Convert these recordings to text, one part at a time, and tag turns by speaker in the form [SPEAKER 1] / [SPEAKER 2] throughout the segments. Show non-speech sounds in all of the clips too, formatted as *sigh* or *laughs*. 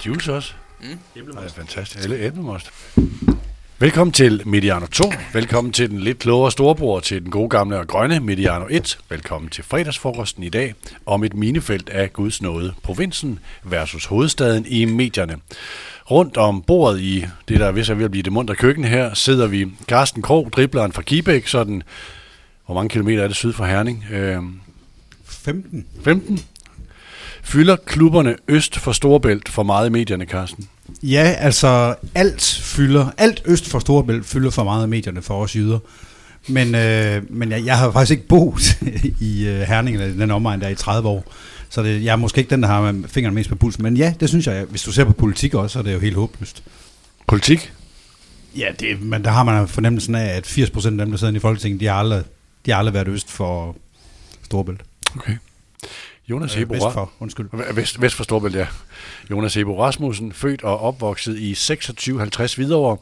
[SPEAKER 1] Er juice også. Mm. Det er fantastisk. Alle æblemost. Velkommen til Mediano 2. Velkommen til den lidt klogere storebror til den gode gamle og grønne Mediano 1. Velkommen til fredagsfrokosten i dag om et minefelt af Guds nåde. Provinsen versus hovedstaden i medierne. Rundt om bordet i det, der vist er ved at blive det mundre køkken her, sidder vi Carsten Krog, dribleren fra Kibæk, sådan, hvor mange kilometer er det syd for Herning? Øh,
[SPEAKER 2] 15.
[SPEAKER 1] 15. Fylder klubberne øst for Storebælt for meget i medierne, Carsten?
[SPEAKER 2] Ja, altså alt fylder, alt øst for Storebælt fylder for meget af medierne for os jyder. Men, øh, men jeg, jeg har faktisk ikke boet *laughs* i øh, Herning eller den omegn der i 30 år. Så det, jeg er måske ikke den, der har fingrene mest på pulsen. Men ja, det synes jeg, hvis du ser på politik også, så er det jo helt håbløst.
[SPEAKER 1] Politik?
[SPEAKER 2] Ja, det, men der har man fornemmelsen af, at 80% af dem, der sidder i Folketinget, de har aldrig, de har aldrig været øst for Storebælt.
[SPEAKER 1] Okay. Jonas
[SPEAKER 2] Øh,
[SPEAKER 1] Hebo
[SPEAKER 2] vest for, undskyld.
[SPEAKER 1] Vest, vest for Storbælt, ja. Jonas Hebo Rasmussen, født og opvokset i 2650 Hvidovre.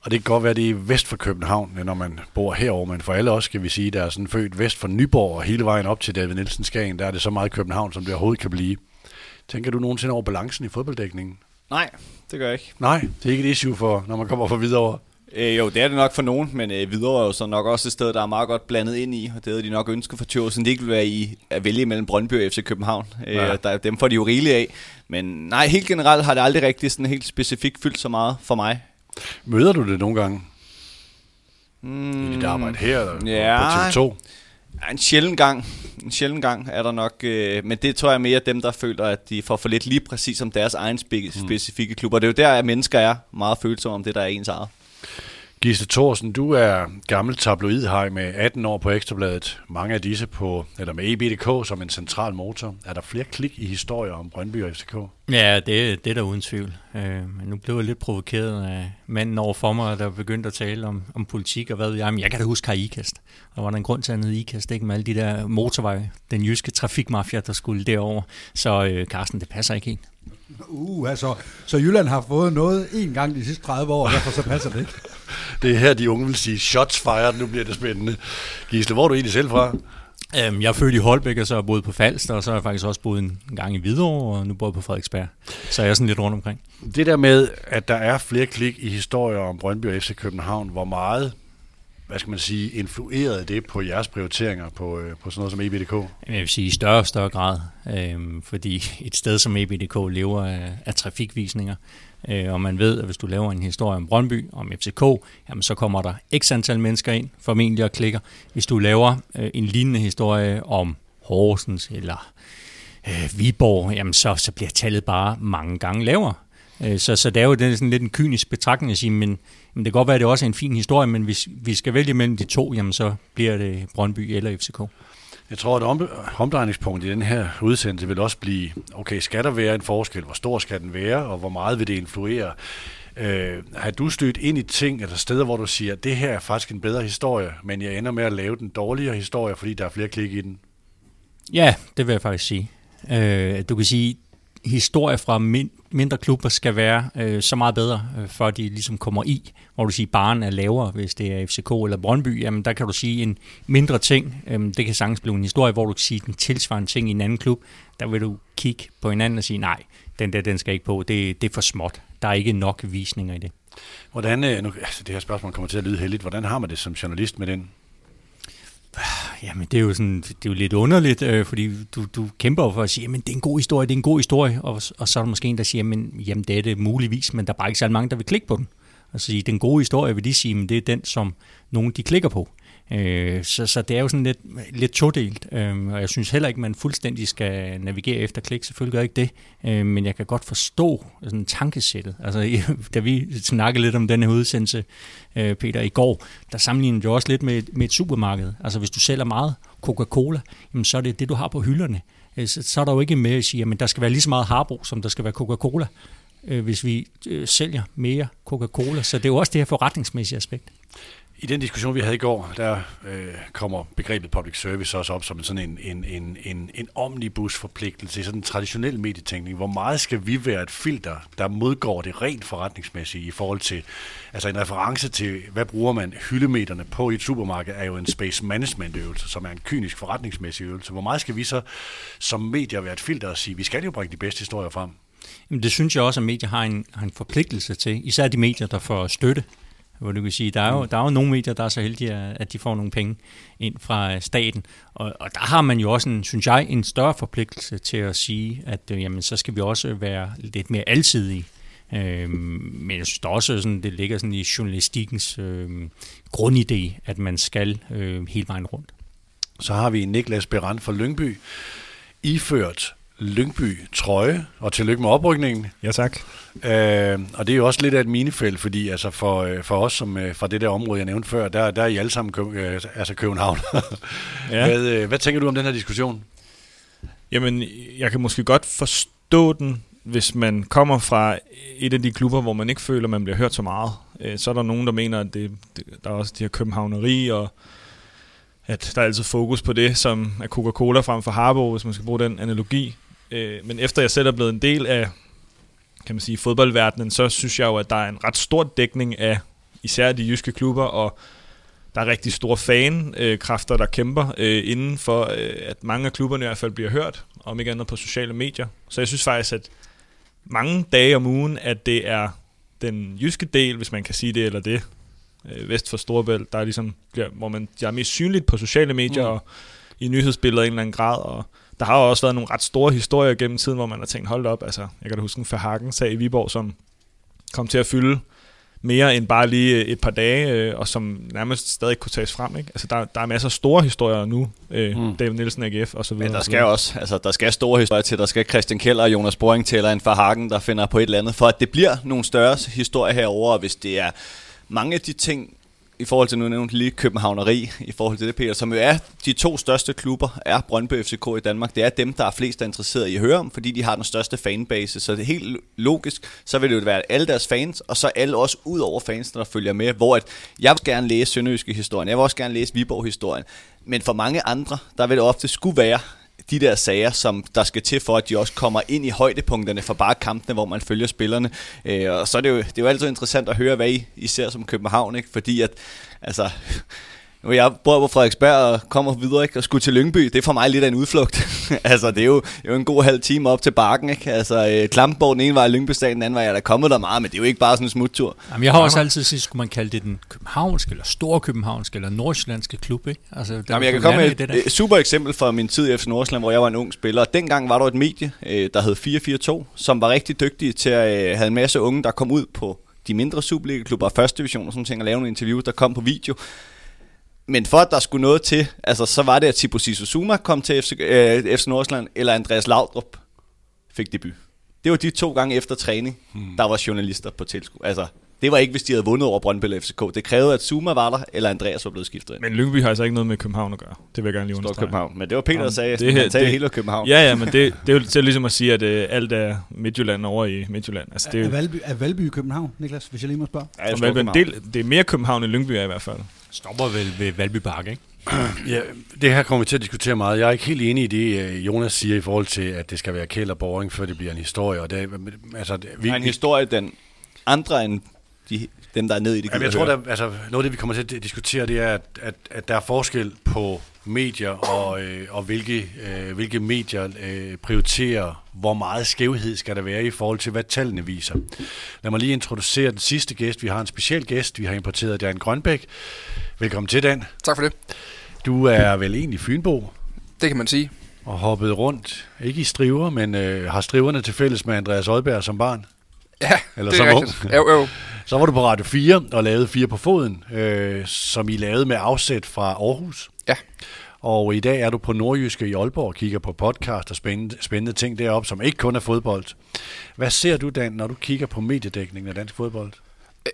[SPEAKER 1] Og det kan godt være, det er vest for København, når man bor herover, men for alle os skal vi sige, der er sådan født vest for Nyborg og hele vejen op til David Nielsen Skagen, der er det så meget København, som det overhovedet kan blive. Tænker du nogensinde over balancen i fodbolddækningen?
[SPEAKER 3] Nej, det gør jeg ikke.
[SPEAKER 1] Nej, det er ikke et issue for, når man kommer fra Hvidovre.
[SPEAKER 3] Øh, jo, det er det nok for nogen, men øh, videre er jo så nok også et sted, der er meget godt blandet ind i, og det havde de nok ønsket for Tjørsen. Det ikke vil være i at vælge mellem Brøndby og FC København. Øh,
[SPEAKER 1] Ja.
[SPEAKER 3] der, dem får de jo rigeligt af. Men nej, helt generelt har det aldrig rigtig sådan helt specifikt fyldt så meget for mig.
[SPEAKER 1] Møder du det nogle gange
[SPEAKER 3] Mm,
[SPEAKER 1] i dit arbejde her eller
[SPEAKER 3] ja.
[SPEAKER 1] på TV2?
[SPEAKER 3] Ja, En sjælden gang. En sjælden gang er der nok, øh, men det tror jeg mere dem, der føler, at de får for lidt lige præcis om deres egen spe- specifikke klubber. Det er jo der, at mennesker er meget følsomme om det, der er ens eget.
[SPEAKER 1] Gisle Thorsen, du er gammel tabloidhej med 18 år på Ekstrabladet. Mange af disse på, eller med EBDK som en central motor. Er der flere klik i historier om Brøndby og FCK?
[SPEAKER 4] Ja, det, det er der uden tvivl. Øh, men nu blev jeg lidt provokeret af manden over for mig, der begyndte at tale om, om politik og hvad ved jeg. Men jeg kan da huske Kai Ikast. Og var der en grund til, at han hed Ikast, ikke? Med alle de der motorveje, den jyske trafikmafia, der skulle derover. Så øh, Carsten, det passer ikke helt.
[SPEAKER 2] Uh, altså, så Jylland har fået noget en gang de sidste 30 år, og derfor så passer det ikke. *laughs*
[SPEAKER 1] Det er her, de unge vil sige, shots fired, nu bliver det spændende. Gisle, hvor er du egentlig selv fra?
[SPEAKER 4] Øhm, jeg er født i Holbæk, og så har jeg boet på Falster, og så har jeg faktisk også boet en gang i Hvidovre, og nu bor jeg på Frederiksberg. Så jeg er sådan lidt rundt omkring.
[SPEAKER 1] Det der med, at der er flere klik i historier om Brøndby og FC København, hvor meget, hvad skal man sige, influerede det på jeres prioriteringer på, øh, på sådan noget som EBDK?
[SPEAKER 4] Jeg vil sige i større og større grad, øh, fordi *laughs* et sted som EBDK lever af, af trafikvisninger, øh, og man ved, at hvis du laver en historie om Brøndby, om FCK, jamen så kommer der x antal mennesker ind, formentlig og klikker. Hvis du laver øh, en lignende historie om Horsens eller øh, Viborg, jamen så, så bliver tallet bare mange gange lavere. Øh, Så, så det er jo den, sådan lidt en kynisk betragtning at sige, men, men det kan godt være, at det også er en fin historie, men hvis vi skal vælge mellem de to, jamen så bliver det Brøndby eller FCK.
[SPEAKER 1] Jeg tror, at om, omdrejningspunkt i den her udsendelse vil også blive, okay, skal der være en forskel? Hvor stor skal den være, og hvor meget vil det influere? Øh, har du stødt ind i ting eller steder, hvor du siger, det her er faktisk en bedre historie, men jeg ender med at lave den dårligere historie, fordi der er flere klik i den?
[SPEAKER 4] Ja, det vil jeg faktisk sige. Øh, du kan sige, historie fra min, mindre klubber skal være øh, så meget bedre, øh, før de ligesom kommer i, hvor du siger, baren er lavere, hvis det er FCK eller Brøndby, jamen der kan du sige en mindre ting, øh, det kan sagtens blive en historie, hvor du kan sige den tilsvarende ting i en anden klub, der vil du kigge på hinanden og sige, nej, den der, den skal ikke på, det, det er for småt, der er ikke nok visninger i det.
[SPEAKER 1] Hvordan, øh, nu, altså det her spørgsmål kommer til at lyde heldigt, hvordan har man det som journalist med den?
[SPEAKER 4] Jamen, det er jo, sådan, det er jo lidt underligt, øh, fordi du, du kæmper for at sige, jamen, det er en god historie, det er en god historie, og, og så er der måske en, der siger, jamen, jamen, det er det muligvis, men der er bare ikke så mange, der vil klikke på den. Altså, sige, den gode historie, vil de sige, men det er den, som nogen de klikker på. Øh, så, så det er jo sådan lidt, lidt todelt, øh, og jeg synes heller ikke, man fuldstændig skal navigere efter klik. Selvfølgelig gør jeg ikke det, øh, men jeg kan godt forstå sådan tankesættet. Altså, da vi snakkede lidt om den her udsendelse, øh, Peter, i går, der sammenlignede jo også lidt med, med et supermarked. Altså, hvis du sælger meget Coca-Cola, jamen, så er det det, du har på hylderne. Øh, Så, så er der jo ikke med at sige, at der skal være lige så meget Harbo, som der skal være Coca-Cola, øh, hvis vi øh, sælger mere Coca-Cola. Så det er jo også det her forretningsmæssige aspekt.
[SPEAKER 1] I den diskussion, vi havde i går, der øh, kommer begrebet public service også op som sådan en, en, en, en, en omnibusforpligtelse i sådan en traditionel medietænkning. Hvor meget skal vi være et filter, der modgår det rent forretningsmæssige i forhold til, altså en reference til, hvad bruger man hyldemeterne på i et supermarked, er jo en space management øvelse, som er en kynisk forretningsmæssig øvelse. Hvor meget skal vi så som medier være et filter og sige, vi skal jo bringe de bedste historier frem?
[SPEAKER 4] Men det synes jeg også, at medier har en, har en forpligtelse til, især de medier, der får støtte. Hvor du kan sige, der er, jo, der er jo nogle medier, der er så heldige, at de får nogle penge ind fra staten. Og, og der har man jo også, en, synes jeg, en større forpligtelse til at sige, at jamen, så skal vi også være lidt mere alsidige. Øhm, men jeg synes der også, sådan, det ligger sådan i journalistikkens øh, grundidé, at man skal øh, hele vejen rundt.
[SPEAKER 1] Så har vi Niklas Berand fra Lyngby, iført Lyngby trøje, og tillykke med oprykningen.
[SPEAKER 5] Ja, tak.
[SPEAKER 1] Øh, og det er jo også lidt af et minefelt, fordi altså for, øh, for os som øh, fra det der område, jeg nævnte før, der, der er I alle sammen kø, øh, altså København. *laughs* ja. hvad, hvad tænker du om den her diskussion?
[SPEAKER 5] Jamen, jeg kan måske godt forstå den, hvis man kommer fra et af de klubber, hvor man ikke føler, man bliver hørt så meget. Øh, så er der nogen, der mener, at det, der er også de her københavneri, og at der er altid fokus på det, som er Coca-Cola frem for Harbo, hvis man skal bruge den analogi. Øh, men efter jeg selv er blevet en del af kan man sige, fodboldverdenen, så synes jeg jo, at der er en ret stor dækning af især de jyske klubber, og der er rigtig store fankræfter, der kæmper øh, inden for, øh, at mange af klubberne i hvert fald bliver hørt, om ikke andet på sociale medier. Så jeg synes faktisk, at mange dage om ugen, at det er den jyske del, hvis man kan sige det eller det, øh, vest for Storebælt, der er ligesom, bliver, hvor man jeg er mest synligt på sociale medier mm. og i nyhedsbilleder i en eller anden grad, og der har også været nogle ret store historier gennem tiden, hvor man har tænkt, hold op, altså, jeg kan da huske en Verhagen-sag i Viborg, som kom til at fylde mere end bare lige et par dage, øh, og som nærmest stadig kunne tages frem. Ikke? Altså, der, der er masser af store historier nu, øh, mm. David Nielsen, AGF og så videre.
[SPEAKER 3] Men der skal også, altså, der skal store historier til. Der skal Christian Keller og Jonas Boring til, eller en Verhagen, der finder på et eller andet, for at det bliver nogle større historier herover, hvis det er mange af de ting, i forhold til nu nævnte lige Københavneri, i forhold til det, Peter, som jo er de to største klubber, er Brøndby FCK i Danmark. Det er dem, der er flest interesseret i at høre om, fordi de har den største fanbase. Så det er helt logisk, så vil det jo være alle deres fans, og så alle også ud over fansene, der følger med, hvor at jeg vil gerne læse Sønderjyske historien, jeg vil også gerne læse Viborg historien, men for mange andre, der vil det ofte skulle være de der sager, som der skal til for, at de også kommer ind i højdepunkterne for bare kampene, hvor man følger spillerne. Øh, og så er det, jo, det er jo altid interessant at høre, hvad I, I ser som København, ikke? fordi at, altså, nu jeg bor på Frederiksberg og kommer videre ikke, og skulle til Lyngby, det er for mig lidt af en udflugt. *laughs* altså, det er, jo, jo en god halv time op til bakken. Ikke? Altså, øh, Klampenborg den ene var i Lyngby den anden var jeg der kommet der meget, men det er jo ikke bare sådan en smuttur.
[SPEAKER 4] Jamen, jeg har også altid sagt, skulle man kalde det den københavnske, eller store københavnske, eller nordsjællandske klub, ikke?
[SPEAKER 3] Altså, der Jamen, jeg kan komme med et, super eksempel fra min tid i FC Nordsjælland, hvor jeg var en ung spiller. Dengang var der et medie, øh, der hed 442, som var rigtig dygtige til at øh, have en masse unge, der kom ud på de mindre Superliga-klubber og første division og sådan ting, og lave nogle interviews, der kom på video. Men for at der skulle noget til, altså så var det, at Tipo Zuma kom til FC, øh, FC Nordsjælland, eller Andreas Laudrup fik debut. Det var de to gange efter træning, hmm. der var journalister på tilskud. Altså, det var ikke, hvis de havde vundet over Brøndby eller FCK. Det krævede, at Zuma var der, eller Andreas var blevet skiftet ind.
[SPEAKER 5] Men Lyngby har altså ikke noget med København at gøre. Det vil jeg gerne lige understrege.
[SPEAKER 3] København. Men det var Peter, der sagde, det, han sagde det, hele København.
[SPEAKER 5] Ja, ja, men det, *laughs* det er jo til ligesom at sige, at uh, alt er Midtjylland over i Midtjylland.
[SPEAKER 2] Altså, det er, er, Valby, er Valby i København, Niklas, hvis jeg lige må spørge?
[SPEAKER 5] Ja, jeg Valby, del, det er mere København end Lyngby er i hvert fald.
[SPEAKER 4] Stopper vel ved Valby Bakke, ikke? *clears throat*
[SPEAKER 1] ja, det her kommer vi til at diskutere meget. Jeg er ikke helt enig i det, øh, Jonas siger i forhold til, at det skal være Kjeld og Boring, før det bliver en historie. Og det,
[SPEAKER 3] altså, vi, en historie, den andre end de, dem, der er nede i det.
[SPEAKER 1] Jamen, jeg tror, der, altså, noget af det, vi kommer til at diskutere, det er, at, at, at der er forskel på medier og, øh, og hvilke, øh, hvilke medier øh, prioriterer, hvor meget skævhed skal der være i forhold til, hvad tallene viser. Lad mig lige introducere den sidste gæst. Vi har en speciel gæst. Vi har importeret Dan Grønbæk. Velkommen til, Dan.
[SPEAKER 6] Tak for det.
[SPEAKER 1] Du er vel egentlig Fynbo?
[SPEAKER 6] Det kan man sige.
[SPEAKER 1] Og hoppet rundt, ikke i striver, men øh, har striverne til fælles med Andreas Oddberg som barn?
[SPEAKER 6] Ja, Eller det er rigtigt. Jo, jo.
[SPEAKER 1] Så var du på Radio 4 og lavede Fire på foden, øh, som I lavede med afsæt fra Aarhus.
[SPEAKER 6] Ja.
[SPEAKER 1] Og i dag er du på Nordjyske i Aalborg og kigger på podcast og spændende, spændende ting deroppe, som ikke kun er fodbold. Hvad ser du, Dan, når du kigger på mediedækningen af dansk fodbold?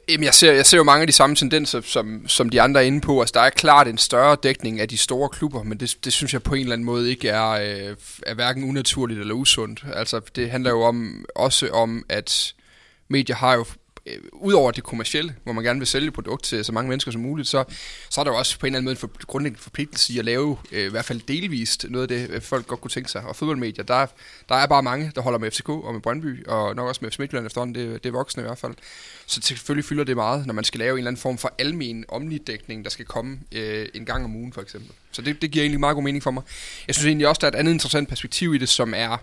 [SPEAKER 6] Jamen, jeg ser, jeg ser jo mange af de samme tendenser, som, som de andre er inde på. Altså, der er klart en større dækning af de store klubber, men det, det synes jeg på en eller anden måde ikke er, øh, er hverken unaturligt eller usundt. Altså, det handler jo om, også om, at medier har jo øh, udover det kommercielle, hvor man gerne vil sælge produkt til så mange mennesker som muligt, så, så er der jo også på en eller anden måde en for, grundlæggende forpligtelse i at lave øh, i hvert fald delvist noget af det, øh, folk godt kunne tænke sig. Og fodboldmedier, der, der er bare mange, der holder med FCK og med Brøndby, og nok også med FC Midtjylland efterhånden, det, det er voksne i hvert fald. Så selvfølgelig fylder det meget, når man skal lave en eller anden form for almen omnidækning, der skal komme øh, en gang om ugen for eksempel. Så det, det giver egentlig meget god mening for mig. Jeg synes egentlig også, der er et andet interessant perspektiv i det, som er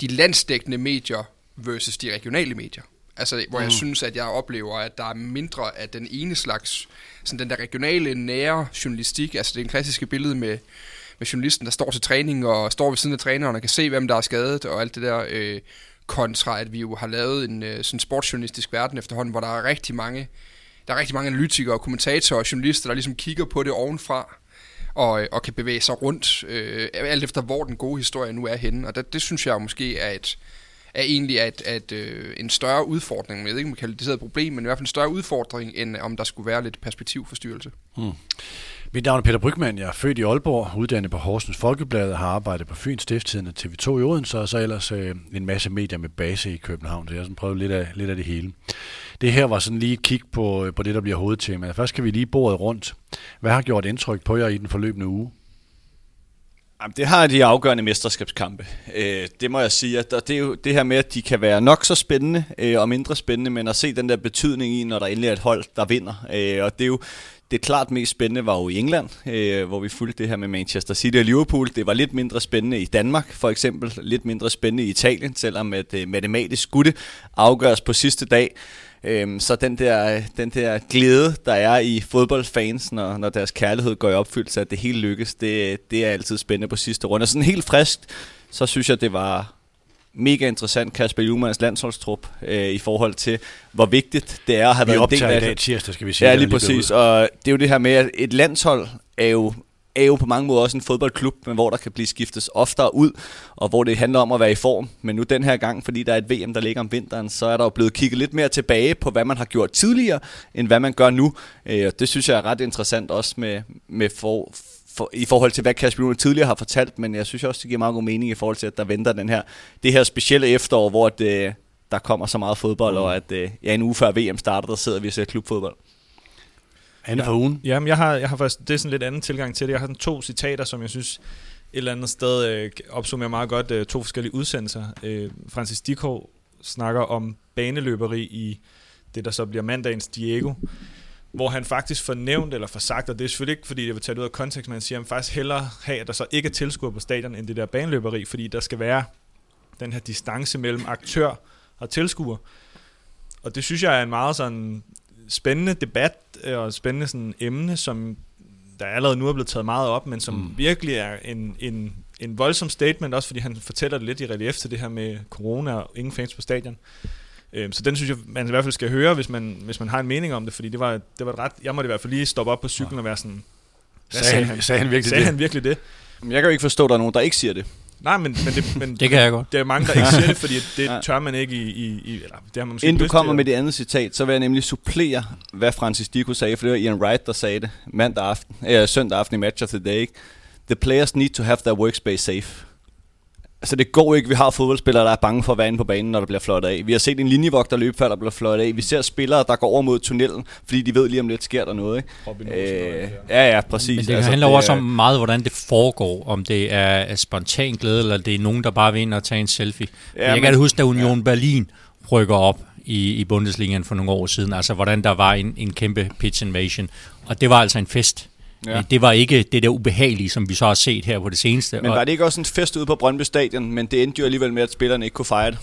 [SPEAKER 6] de landsdækkende medier versus de regionale medier. Altså, hvor mm. jeg synes, at jeg oplever, at der er mindre af den ene slags, sådan den der regionale, nære journalistik, altså det er en klassiske billede med, med journalisten, der står til træning og står ved siden af træneren og kan se, hvem der er skadet og alt det der, øh, kontra at vi jo har lavet en øh, sådan sportsjournalistisk verden efterhånden, hvor der er rigtig mange, der er rigtig mange analytikere, kommentatorer og journalister, der ligesom kigger på det ovenfra og, og kan bevæge sig rundt, øh, alt efter hvor den gode historie nu er henne. Og det, det synes jeg måske er et, er egentlig at, at øh, en større udfordring, jeg ved ikke, om man kan det et problem, men i hvert fald en større udfordring, end om der skulle være lidt perspektivforstyrrelse. Hmm.
[SPEAKER 1] Mit navn er Peter Brygman, jeg er født i Aalborg, uddannet på Horsens Folkeblad, har arbejdet på Fyns Stifttidende TV2 i Odense, og så ellers øh, en masse medier med base i København, så jeg har sådan prøvet lidt af, lidt af det hele. Det her var sådan lige et kig på, øh, på det, der bliver hovedtema. Først skal vi lige bordet rundt. Hvad har gjort indtryk på jer i den forløbende uge?
[SPEAKER 3] Jamen, det har de afgørende mesterskabskampe. Øh, det må jeg sige. At det er jo det her med, at de kan være nok så spændende øh, og mindre spændende, men at se den der betydning i, når der endelig er et hold, der vinder. Øh, og det er jo det klart mest spændende var jo i England, øh, hvor vi fulgte det her med Manchester City og Liverpool. Det var lidt mindre spændende i Danmark, for eksempel. Lidt mindre spændende i Italien, selvom at øh, matematisk skulle afgøres på sidste dag. Øhm, så den der, den der glæde, der er i fodboldfans, når, når deres kærlighed går i opfyldelse, at det hele lykkes, det, det er altid spændende på sidste runde. Og sådan helt frisk, så synes jeg, det var mega interessant, Kasper Jumans landsholdstrup, øh, i forhold til, hvor vigtigt det er at have
[SPEAKER 1] Vi
[SPEAKER 3] været
[SPEAKER 1] en del
[SPEAKER 3] af
[SPEAKER 1] i dag tirsdag, skal vi sige.
[SPEAKER 3] Ja, lige præcis. Og det er jo det her med, at et landshold er jo er jo på mange måder også en fodboldklub, men hvor der kan blive skiftes oftere ud, og hvor det handler om at være i form. Men nu den her gang, fordi der er et VM, der ligger om vinteren, så er der jo blevet kigget lidt mere tilbage på, hvad man har gjort tidligere, end hvad man gør nu. Øh, det synes jeg er ret interessant også med, med for, for, i forhold til, hvad Kasper Lund tidligere har fortalt, men jeg synes også, det giver meget god mening i forhold til, at der venter den her, det her specielle efterår, hvor det, der kommer så meget fodbold, mm. og at øh, ja, en uge før VM starter, der sidder vi og ser klubfodbold.
[SPEAKER 1] Anden for ugen?
[SPEAKER 5] Jamen, jeg har, jeg har faktisk, det er sådan lidt anden tilgang til det. Jeg har sådan to citater, som jeg synes et eller andet sted øh, opsummerer meget godt øh, to forskellige udsendelser. Øh, Francis Dikov snakker om baneløberi i det, der så bliver mandagens Diego, hvor han faktisk får nævnt eller får sagt, og det er selvfølgelig ikke, fordi det vil tage det ud af kontekst, men han siger, at han faktisk hellere have, at der så ikke er tilskuer på stadion, end det der baneløberi, fordi der skal være den her distance mellem aktør og tilskuer. Og det synes jeg er en meget sådan spændende debat øh, og spændende sådan emne, som der allerede nu er blevet taget meget op, men som mm. virkelig er en, en, en voldsom statement, også fordi han fortæller det lidt i relief til det her med corona og ingen fans på stadion. Øhm, så den synes jeg, man i hvert fald skal høre, hvis man, hvis man har en mening om det, fordi det var, det var et ret, jeg måtte i hvert fald lige stoppe op på cyklen og være sådan,
[SPEAKER 1] hvad sagde, sagde han? Sagde han virkelig
[SPEAKER 5] sagde
[SPEAKER 1] det?
[SPEAKER 5] han virkelig det?
[SPEAKER 3] Jeg kan jo ikke forstå, at der er nogen, der ikke siger det.
[SPEAKER 5] Nej, men, men, det, men *laughs*
[SPEAKER 4] det kan jeg godt.
[SPEAKER 5] Der er mange, der ikke siger det, fordi *laughs* det tør man ikke i... i, i eller, det har man måske
[SPEAKER 3] Inden du kommer med det andet citat, så vil jeg nemlig supplere, hvad Francis Dico sagde, for det var Ian Wright, der sagde det mandag aften, øh, søndag aften i Match of the Day. The players need to have their workspace safe. Altså det går ikke, vi har fodboldspillere, der er bange for at være inde på banen, når der bliver fløjtet af. Vi har set en linjevogter løbe før, der bliver fløjtet af. Vi ser spillere, der går over mod tunnelen, fordi de ved lige om lidt sker der noget. Ikke? Øh, ja, ja, præcis.
[SPEAKER 4] Men det altså, handler det også om meget, hvordan det foregår. Om det er spontan glæde, eller det er nogen, der bare vil ind og tage en selfie. Ja, jeg kan men, huske, da Union ja. Berlin rykker op i, i Bundesligaen for nogle år siden. Altså hvordan der var en, en kæmpe pitch invasion. Og det var altså en fest. Ja. Det var ikke det der ubehagelige, som vi så har set her på det seneste.
[SPEAKER 3] Men var det ikke også en fest ude på Brøndby Stadion, men det endte jo alligevel med, at spillerne ikke kunne fejre det?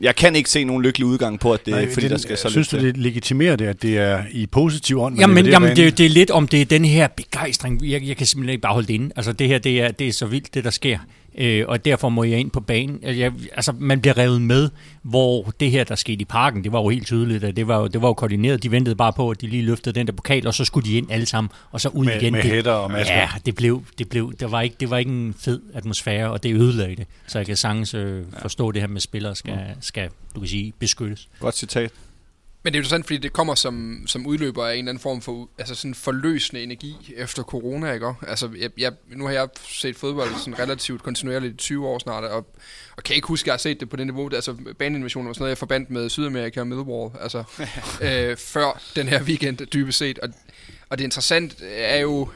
[SPEAKER 3] Jeg kan ikke se nogen lykkelig udgang på, at det
[SPEAKER 1] Nej,
[SPEAKER 3] fordi
[SPEAKER 1] det,
[SPEAKER 3] der skal så
[SPEAKER 1] Synes du, det legitimerer det, at det er i positiv ånd?
[SPEAKER 4] Jamen, det, jamen det, det er lidt om det er den her begejstring. Jeg, jeg kan simpelthen ikke bare holde det inde. Altså det her, det er, det er så vildt, det der sker. Øh, og derfor må jeg ind på banen. Altså, jeg, altså, man bliver revet med, hvor det her, der skete i parken, det var jo helt tydeligt, at det var, det var jo koordineret. De ventede bare på, at de lige løftede den der pokal, og så skulle de ind alle sammen, og så ud
[SPEAKER 1] med,
[SPEAKER 4] igen.
[SPEAKER 1] Med hætter og masker.
[SPEAKER 4] Ja, det blev, det blev, det var ikke, det var ikke en fed atmosfære, og det ødelagde det. Så jeg kan sagtens øh, forstå det her med, at spillere skal, skal, du kan sige, beskyttes.
[SPEAKER 3] Godt citat.
[SPEAKER 6] Men det er interessant, fordi det kommer som, som udløber af en eller anden form for altså sådan forløsende energi efter corona, ikke? Altså, jeg, jeg, nu har jeg set fodbold sådan relativt kontinuerligt i 20 år snart, og, og kan ikke huske, at jeg har set det på det niveau. Altså, baneinvasioner var sådan noget, jeg forbandt med Sydamerika og Millwall, altså, *laughs* øh, før den her weekend, dybest set. Og, og det interessante er jo,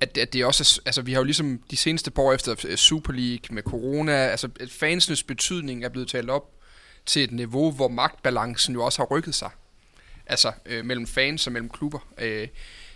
[SPEAKER 6] at, at det også er, altså vi har jo ligesom de seneste par år efter Super League med corona, altså fansenes betydning er blevet talt op til et niveau, hvor magtbalancen jo også har rykket sig. Altså øh, mellem fans og mellem klubber. Øh,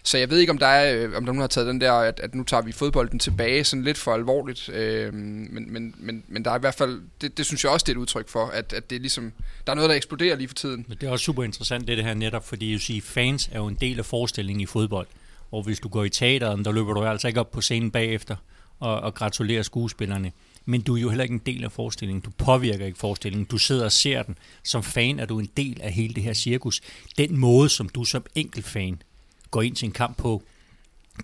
[SPEAKER 6] så jeg ved ikke, om der er, øh, om der nu har taget den der, at, at nu tager vi fodbolden tilbage sådan lidt for alvorligt. Øh, men, men, men, men der er i hvert fald, det, det synes jeg også, det er et udtryk for, at, at det er ligesom, der er noget, der eksploderer lige for tiden.
[SPEAKER 4] Men det er også super interessant, det, det her netop, fordi jeg siger, fans er jo en del af forestillingen i fodbold. Og hvis du går i teateren, der løber du altså ikke op på scenen bagefter og, og gratulerer skuespillerne. Men du er jo heller ikke en del af forestillingen. Du påvirker ikke forestillingen. Du sidder og ser den. Som fan er du en del af hele det her cirkus. Den måde, som du som enkelt fan går ind til en kamp på,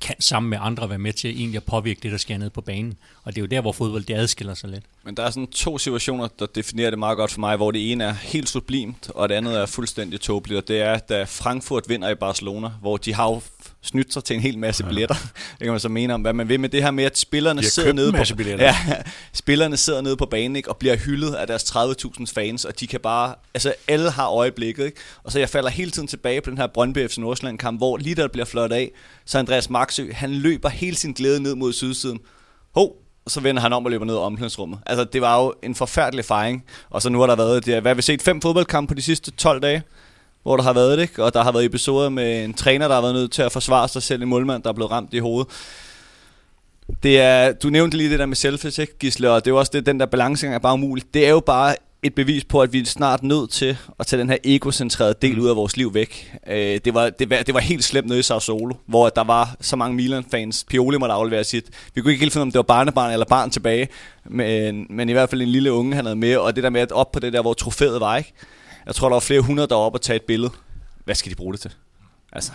[SPEAKER 4] kan sammen med andre være med til egentlig at påvirke det, der sker ned på banen. Og det er jo der, hvor fodbold det adskiller sig lidt.
[SPEAKER 3] Men der er sådan to situationer, der definerer det meget godt for mig, hvor det ene er helt sublimt, og det andet er fuldstændig tåbeligt, og det er, da Frankfurt vinder i Barcelona, hvor de har jo snydt sig til en hel masse billetter. *laughs* Det kan man så mene om, hvad man vil, men det her med, at spillerne sidder nede på,
[SPEAKER 1] billetter. *laughs*
[SPEAKER 3] ja, spillerne sidder nede på banen ikke, og bliver hyldet af deres 30.000 fans, og de kan bare, altså alle har øjeblikket, ikke? og så jeg falder hele tiden tilbage på den her Brøndby FC Nordsjælland kamp, hvor lige der bliver flot af, så Andreas Maxø, han løber hele sin glæde ned mod sydsiden. Hov, og så vender han om og løber ned i omklædningsrummet. Altså, det var jo en forfærdelig fejring. Og så nu har der været, det, hvad har vi set, fem fodboldkampe på de sidste 12 dage, hvor der har været det, ikke? og der har været episoder med en træner, der har været nødt til at forsvare sig selv, en målmand, der er blevet ramt i hovedet. Det er, du nævnte lige det der med selfies, ikke, Gisle, og det er jo også det, den der balancegang er bare umuligt. Det er jo bare et bevis på, at vi er snart nødt til at tage den her egocentrerede del ud af vores liv væk. Øh, det, var, det, var, det var helt slemt nede i Sao Solo, hvor der var så mange Milan-fans. Pioli måtte aflevere sit. Vi kunne ikke helt finde, om det var barnebarn eller barn tilbage, men, men i hvert fald en lille unge, han havde med, og det der med at op på det der, hvor trofæet var, ikke? Jeg tror, der var flere hundrede deroppe og tage et billede. Hvad skal de bruge det til? Altså,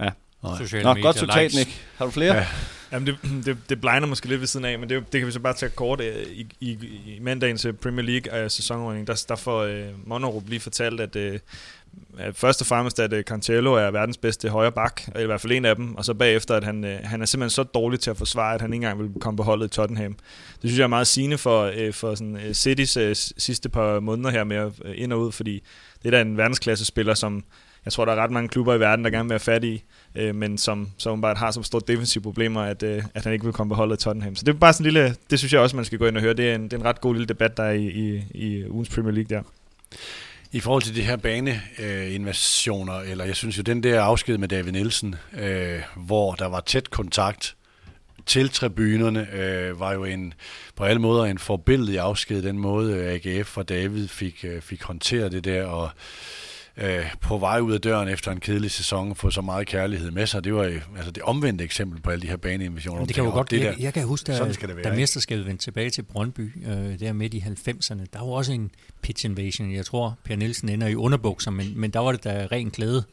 [SPEAKER 3] ja.
[SPEAKER 4] Sociale
[SPEAKER 3] Nå,
[SPEAKER 4] medier,
[SPEAKER 3] godt
[SPEAKER 4] likes.
[SPEAKER 3] Nick. Har du flere?
[SPEAKER 1] Ja.
[SPEAKER 5] Jamen, det, det, det blegner måske lidt ved siden af, men det, det kan vi så bare tage kort. øh, I, i, i mandagens øh, Premier League uh, sæsonordning, der, der får uh, Monterup lige fortalt, at, at først og fremmest, at øh, Cancelo er verdens bedste højre bak, eller i hvert fald en af dem, og så bagefter, at han, øh, han er simpelthen så dårlig til at forsvare, at han ikke engang vil komme på holdet i Tottenham. Det synes jeg er meget sigende for, øh, for sådan, Citys sidste par måneder her med ind og ud, fordi det er da en verdensklasse spiller, som jeg tror, der er ret mange klubber i verden, der gerne vil være fat i, øh, men som, som bare har så store defensive problemer, at, øh, at han ikke vil komme på holdet i Tottenham. Så det er bare sådan en lille, det synes jeg også, man skal gå ind og høre. Det er en, det er en ret god lille debat, der er i, i, i ugens Premier League der.
[SPEAKER 1] I forhold til de her baneinvasioner, eller jeg synes jo, den der afsked med David Nielsen, øh, hvor der var tæt kontakt til tribunerne, øh, var jo en på alle måder en forbilledlig afsked, den måde øh, AGF og David fik, øh, fik håndteret det der, og øh, på vej ud af døren efter en kedelig sæson få så meget kærlighed med sig. Det var jo altså det omvendte eksempel på alle de her baneinvasioner.
[SPEAKER 4] Men det kan jo
[SPEAKER 1] Og
[SPEAKER 4] godt,
[SPEAKER 1] det
[SPEAKER 4] jeg,
[SPEAKER 1] der,
[SPEAKER 4] jeg kan huske, da,
[SPEAKER 1] skal det være,
[SPEAKER 4] da mesterskabet vendte tilbage til Brøndby, øh, der midt i 90'erne, der var også en pitch invasion. Jeg tror, Per Nielsen ender i underbukser, men, men der var det da ren glæde.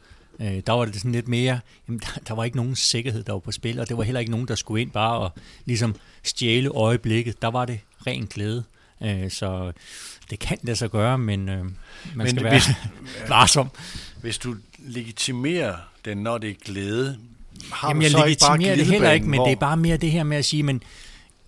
[SPEAKER 4] Øh, der var det sådan lidt mere, jamen, der, der var ikke nogen sikkerhed, der var på spil, og det var heller ikke nogen, der skulle ind bare og ligesom stjæle øjeblikket. Der var det ren glæde. Øh, så det kan det så gøre, men øh, man
[SPEAKER 1] Men
[SPEAKER 4] skal
[SPEAKER 1] hvis-
[SPEAKER 4] være *laughs* varsom.
[SPEAKER 1] Hvis du legitimerer den, når det er glæde, har
[SPEAKER 4] Jamen,
[SPEAKER 1] du
[SPEAKER 4] jeg
[SPEAKER 1] så ikke bare
[SPEAKER 4] legitimerer det heller ikke, men
[SPEAKER 1] hvor-
[SPEAKER 4] det er bare mere det her med at sige, men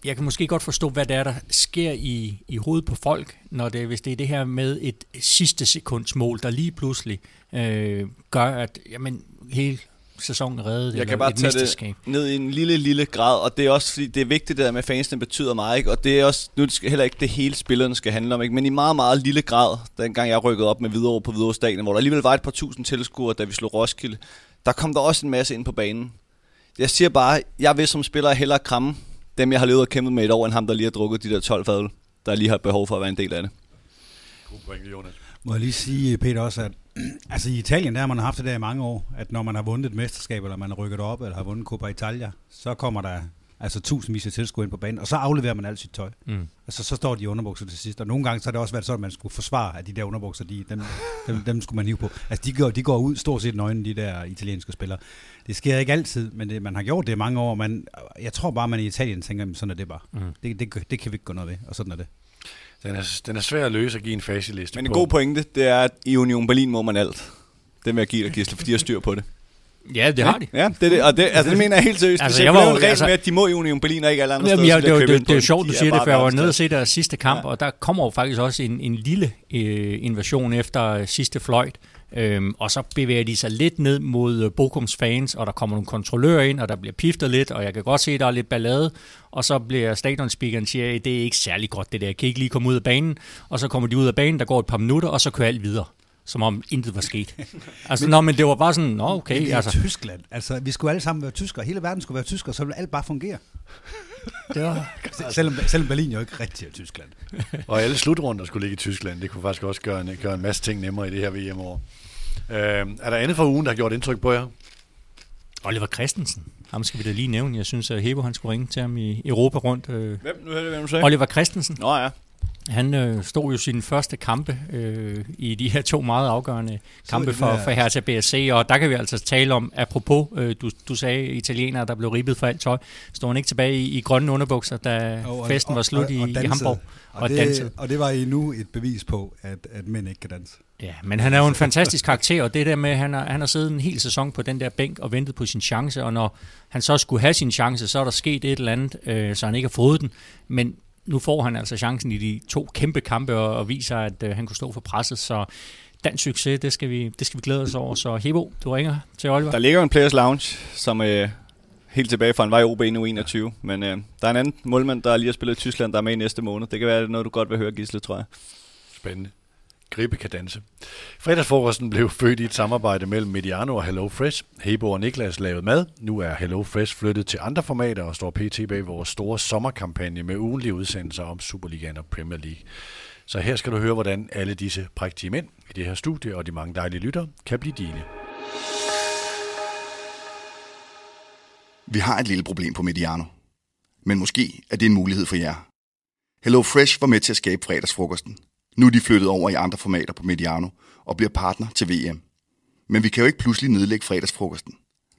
[SPEAKER 4] jeg kan måske godt forstå, hvad det er, der sker i, i hovedet på folk, når det, hvis det er det her med et sidste sekunds mål, der lige pludselig øh, gør, at jamen, hele sæsonen reddet,
[SPEAKER 3] Jeg kan bare
[SPEAKER 4] et
[SPEAKER 3] tage
[SPEAKER 4] mesterskab.
[SPEAKER 3] det ned i en lille, lille grad, og det er også fordi, det er vigtigt det der med, at fansene betyder meget, ikke? og det er også, nu skal heller ikke det hele spillerne skal handle om, ikke? men i meget, meget lille grad, dengang jeg rykkede op med videre på Hvidovre Stadion, hvor der alligevel var et par tusind tilskuere, da vi slog Roskilde, der kom der også en masse ind på banen. Jeg siger bare, jeg vil som spiller hellere kramme dem, jeg har levet og kæmpet med et år, end ham, der lige har drukket de der 12 fadøl, der lige har behov for at være en del af det.
[SPEAKER 1] God pointe, Jonas.
[SPEAKER 2] Må jeg lige sige, Peter, også, at *clears throat* altså, i Italien der har man haft det der i mange år, at når man har vundet et mesterskab, eller man har rykket op, eller har vundet Coppa Italia, så kommer der altså tusindvis af tilskuere ind på banen, og så afleverer man alt sit tøj.
[SPEAKER 4] Mm.
[SPEAKER 2] Altså, så står de i underbukser til sidst, og nogle gange så har det også været sådan, at man skulle forsvare, at de der underbukser, de, dem, *laughs* dem, dem skulle man hive på. Altså, de går, de går ud stort set nøgne, de der italienske spillere. Det sker ikke altid, men det, man har gjort det i mange år. Man, jeg tror bare, man i Italien tænker, "Jamen, sådan er det bare.
[SPEAKER 4] Mm.
[SPEAKER 2] Det, det, det kan vi ikke gå noget ved, og sådan er det.
[SPEAKER 1] Den er, den er svær at løse og give en faseliste
[SPEAKER 3] Men en
[SPEAKER 1] på.
[SPEAKER 3] god pointe, det er, at i Union Berlin må man alt. Det vil jeg give dig, Gisle, fordi jeg har styr på det.
[SPEAKER 4] Ja, det har de.
[SPEAKER 3] Ja, det er det, og det, altså, det mener jeg helt seriøst.
[SPEAKER 4] Altså, jeg var jo- altså-
[SPEAKER 3] med, at de må i Union Berlin og ikke alle andre
[SPEAKER 4] Jamen,
[SPEAKER 3] steder.
[SPEAKER 4] ja, det, det, det, det, er jo sjovt, du
[SPEAKER 3] De er
[SPEAKER 4] siger det, for jeg var nede og se deres sidste kamp,
[SPEAKER 3] Ja.
[SPEAKER 4] og der kommer jo faktisk også en, en lille øh, invasion efter øh, sidste fløjt. Øhm, og så bevæger de sig lidt ned mod øh, Bokums fans, og der kommer nogle kontrollører ind, og der bliver piftet lidt, og jeg kan godt se, at der er lidt ballade. Og så bliver stadionspeakeren siger, at det er ikke særlig godt det der, jeg kan ikke lige komme ud af banen. Og så kommer de ud af banen, der går et par minutter, og så kører alt videre. som om intet var sket. *laughs* altså, men, nå, men det var bare sådan, nå okay.
[SPEAKER 2] Men det er
[SPEAKER 4] altså,
[SPEAKER 2] Tyskland. Altså, vi skulle alle sammen være tyskere. Hele verden skulle være tyskere, så ville alt bare fungere. *laughs*
[SPEAKER 4] det var, *laughs*
[SPEAKER 2] Selvom, selvom Berlin jo ikke rigtig er Tyskland.
[SPEAKER 1] Og alle slutrunder skulle ligge i Tyskland. Det kunne faktisk også gøre en, gøre en masse ting nemmere i det her VM-år. Øh, er der andet fra ugen, der har gjort indtryk på jer?
[SPEAKER 4] Oliver Christensen. Ham skal vi da lige nævne. Jeg synes, at Hebo han skulle ringe til ham i Europa rundt. Øh.
[SPEAKER 3] Hvem? Nu hørte jeg, hvem du sagde.
[SPEAKER 4] Oliver Christensen.
[SPEAKER 3] Nå ja.
[SPEAKER 4] Han øh, stod jo sin første kampe øh, i de her to meget afgørende kampe for, for Hertha BSC, og der kan vi altså tale om, apropos, øh, du, du sagde italienere, der blev ribbet for alt tøj, stod han ikke tilbage i, i grønne underbukser, da
[SPEAKER 2] Og- og-
[SPEAKER 4] festen var
[SPEAKER 2] og-
[SPEAKER 4] slut
[SPEAKER 2] og-
[SPEAKER 4] i,
[SPEAKER 2] og
[SPEAKER 4] i
[SPEAKER 2] dansede.
[SPEAKER 4] Hamburg, og,
[SPEAKER 2] Og,
[SPEAKER 4] dansede.
[SPEAKER 2] det, og det var endnu et bevis på, at, at mænd ikke kan danse.
[SPEAKER 4] Ja, men han er jo en fantastisk karakter, og det der med, at han har, han har siddet en hel sæson på den der bænk og ventet på sin chance, og når han så skulle have sin chance, så er der sket et eller andet, øh, så han ikke har fået den. Men nu får han altså chancen i de to kæmpe kampe og, og viser, at øh, han kunne stå for presset, så dansk succes, det skal, vi, det skal vi glæde os over. Så Hebo, du ringer til Oliver.
[SPEAKER 3] Der ligger en Players Lounge, som øh, helt tilbage fra en vej OB nu 21. Men øh, der er en anden målmand, der lige har spillet i Tyskland, der er med i næste måned. Det kan være noget, du godt vil høre, Gisle, tror jeg.
[SPEAKER 1] Spændende. Gribe kan danse. Fredagsfrokosten blev født i et samarbejde mellem Mediano og Hello Fresh. Hebo og Niklas lavede mad. Nu er Hello Fresh flyttet til andre formater og står pt. bag vores store sommerkampagne med ugenlige udsendelser om Superligaen og Premier League. Så her skal du høre, hvordan alle disse prægtige mænd i det her studie og de mange dejlige lytter kan blive dine.
[SPEAKER 7] Vi har et lille problem på Mediano. Men måske er det en mulighed for jer. Hello Fresh var med til at skabe fredagsfrokosten. Nu er de flyttet over i andre formater på Mediano og bliver partner til VM. Men vi kan jo ikke pludselig nedlægge fredagsfrokosten.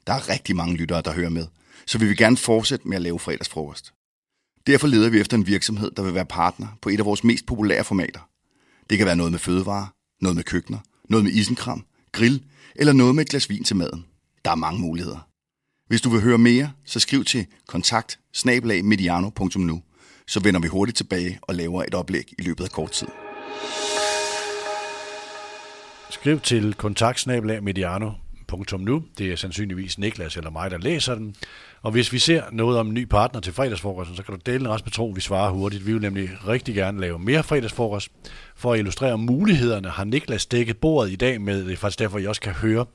[SPEAKER 7] Der er rigtig mange lyttere, der hører med, så vi vil gerne fortsætte med at lave fredagsfrokost. Derfor leder vi efter en virksomhed, der vil være partner på et af vores mest populære formater. Det kan være noget med fødevarer, noget med køkkener, noget med isenkram, grill eller noget med et glas vin til maden. Der er mange muligheder. Hvis du vil høre mere, så skriv til kontakt mediano.nu, så vender vi hurtigt tilbage og laver et oplæg i løbet af kort tid.
[SPEAKER 1] Skriv til kontaktsnabelag.mediano.nu. Det er sandsynligvis Niklas eller mig, der læser den. Og hvis vi ser noget om en ny partner til fredagsfrokosten, så kan du dele en rest med tro, vi svarer hurtigt. Vi vil nemlig rigtig gerne lave mere fredagsfrokost. For at illustrere mulighederne har Niklas dækket bordet i dag med, det er faktisk derfor, I også kan høre,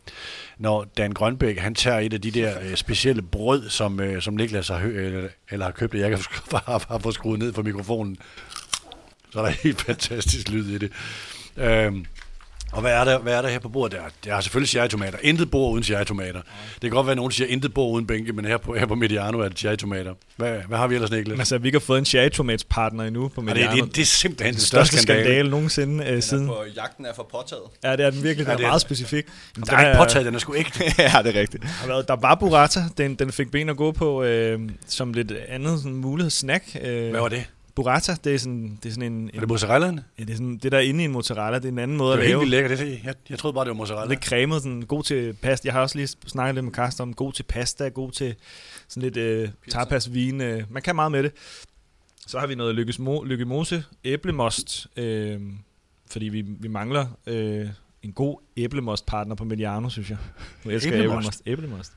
[SPEAKER 1] når Dan Grønbæk, han tager et af de der øh, specielle brød, som, øh, som Niklas har, hø- eller, eller har købt, og jeg kan *laughs* har, har fået skruet ned for mikrofonen. Så er der helt fantastisk lyd i det. Øhm, og hvad er, der, hvad er der her på bordet? Der, der er selvfølgelig cherrytomater. Intet bord uden cherrytomater. Det kan godt være, at nogen siger, intet bord uden bænke, men her på, her på Mediano er det cherrytomater. Hvad, hvad har vi ellers, Niklas?
[SPEAKER 5] Altså, vi ikke har fået en cherry partner endnu på
[SPEAKER 1] Og det,
[SPEAKER 5] Mediano.
[SPEAKER 1] det, det er simpelthen
[SPEAKER 5] den
[SPEAKER 1] den
[SPEAKER 5] største
[SPEAKER 1] skandale.
[SPEAKER 5] skandale nogensinde øh, siden.
[SPEAKER 3] På jagten er for påtaget.
[SPEAKER 5] Ja, det er den virkelig. Den
[SPEAKER 1] Ja, det er
[SPEAKER 5] meget specifik.
[SPEAKER 1] Den er ikke påtaget, den er sgu ægte. *laughs*
[SPEAKER 3] ja, det er rigtigt.
[SPEAKER 5] har været, der var burrata, den, den fik ben at gå på øh, som lidt andet sådan mulighedssnack. Øh,
[SPEAKER 1] Hvad var det?
[SPEAKER 5] Burrata, det er sådan, det er sådan en,
[SPEAKER 1] Er det mozzarellaen?
[SPEAKER 5] ja, det er sådan, det der er inde i en mozzarella, det er en anden måde
[SPEAKER 1] Det
[SPEAKER 5] at lave.
[SPEAKER 1] vildt lækkert. Det, jeg, jeg troede bare, det var mozzarella.
[SPEAKER 5] Lidt cremet, sådan god til pasta. Jeg har også lige snakket lidt med Karsten om, god til pasta, god til sådan lidt øh, tapas vin. Øh. Man kan meget med det. Så har vi noget Lykkes Mo, Lykke Mose æblemost, øh, fordi vi, vi mangler øh, en god æblemostpartner på Mediano, synes jeg. Nu elsker jeg
[SPEAKER 1] Æblemost?
[SPEAKER 5] æblemost. æblemost.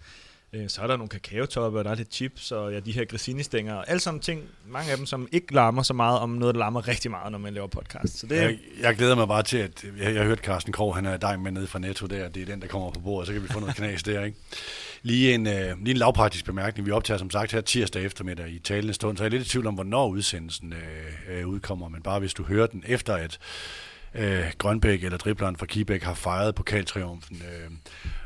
[SPEAKER 5] Øh, så er der nogle kakaotopper, og der er lidt chips, og ja, de her grissini-stænger, og alle sammen ting, mange af dem, som ikke larmer så meget, om noget, der larmer rigtig meget, når man laver podcast. Så det
[SPEAKER 1] Jeg, jeg glæder mig bare til, at jeg, jeg har hørt Carsten Krog, han er dig med nede fra Netto der, det er den, der kommer på bordet, så kan vi få noget knas der, ikke? Lige en, øh, lige en lavpraktisk bemærkning. Vi optager som sagt her tirsdag eftermiddag i talende stund, så jeg er lidt i tvivl om, hvornår udsendelsen øh, øh, udkommer, men bare hvis du hører den efter, at øh, Grønbæk eller dribleren fra Kibæk har fejret pokaltriumfen, øh,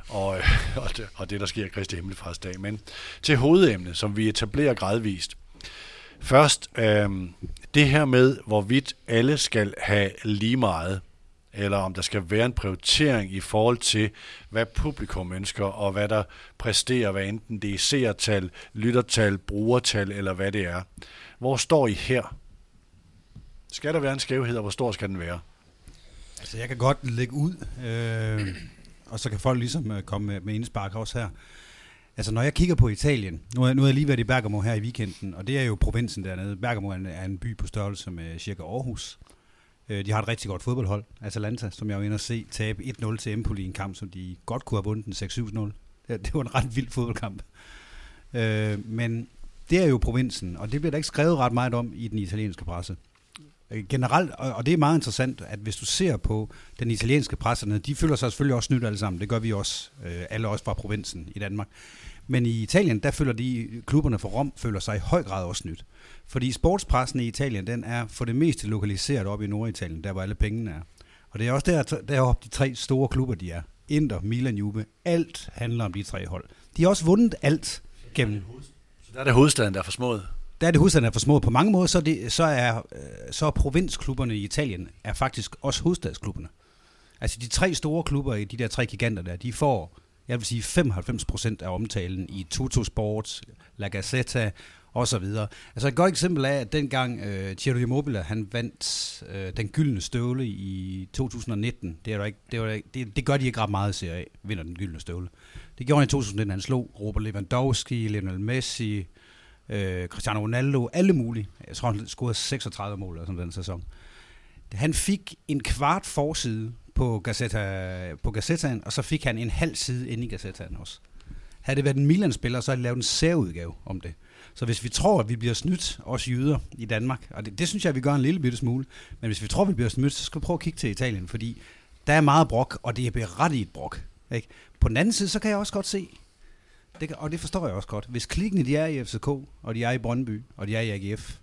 [SPEAKER 1] og, øh, *laughs* og, det, og det, der sker Kristi Himmelfartsdag. Men til hovedemnet, som vi etablerer gradvist. Først øh, det her med, hvorvidt alle skal have lige meget, eller om der skal være en prioritering i forhold til, hvad publikum ønsker, og hvad der præsterer, hvad enten det er seertal, lyttertal, brugertal, eller hvad det er. Hvor står I her? Skal der være en skævhed, og hvor stor skal den være?
[SPEAKER 2] Altså, jeg kan godt lægge ud, øh, og så kan folk ligesom øh, komme med, med indspark også her. Altså, når jeg kigger på Italien, nu har, nu har jeg lige været i Bergamo her i weekenden, og det er jo provinsen dernede. Bergamo er en, er en by på størrelse med cirka Aarhus. Øh, de har et rigtig godt fodboldhold, Atalanta, som jeg var inde og se tabe 1-0 til Empoli i en kamp, som de godt kunne have vundet den 6-7-0. Det, det var en ret vild fodboldkamp. Øh, men det er jo provinsen, og det bliver der ikke skrevet ret meget om i den italienske presse. Øh, generelt, og det er meget interessant, at hvis du ser på den italienske presse, de føler sig selvfølgelig også snydt alle sammen. Det gør vi også, øh, alle også fra provinsen i Danmark. Men i Italien, der føler de, klubberne for Rom føler sig i høj grad også snydt. Fordi sportspressen i Italien, den er for det meste lokaliseret op i Norditalien, der hvor alle pengene er. Og det er også der, deroppe de tre store klubber, de er. Inter, Milan, Juve. Alt handler om de tre hold. De har også vundet alt gennem...
[SPEAKER 1] Så der er det hovedstaden, der er for smået?
[SPEAKER 2] Der er det hovedstaden, er for små. På mange måder, så det, så er, øh, så er provinsklubberne i Italien er faktisk også hovedstadsklubberne. Altså de tre store klubber i de der tre giganter der, de får, jeg vil sige, 95% af omtalen i Toto Sport, La Gazzetta og så videre. Altså et godt eksempel er, at dengang øh, Thierry Immobile, han vandt øh, den gyldne støvle i 2019, det, er der ikke, det, var, det, det gør de ikke ret meget ser af, vinder den gyldne støvle. Det gjorde han i 2019, han slog Robert Lewandowski, Lionel Messi, øh, Cristiano Ronaldo, alle mulige. Jeg tror, han scorede 36 mål eller sådan den sæson. Han fik en kvart forside på, Gazzetta, på Gazzettaen, og så fik han en halv side inde i Gazzettaen også. Havde det været en Milan-spiller, så havde de lavet en særudgave om det. Så hvis vi tror, at vi bliver snydt, også jyder i Danmark, og det, det synes jeg, vi gør en lille bitte smule, men hvis vi tror, at vi bliver snydt, så skal vi prøve at kigge til Italien, fordi der er meget brok, og det er berettiget brok. Ikke? På den anden side, så kan jeg også godt se, det, og det forstår jeg også godt, hvis klikkene de er i FCK, og de er i Brøndby, og de er i AGF,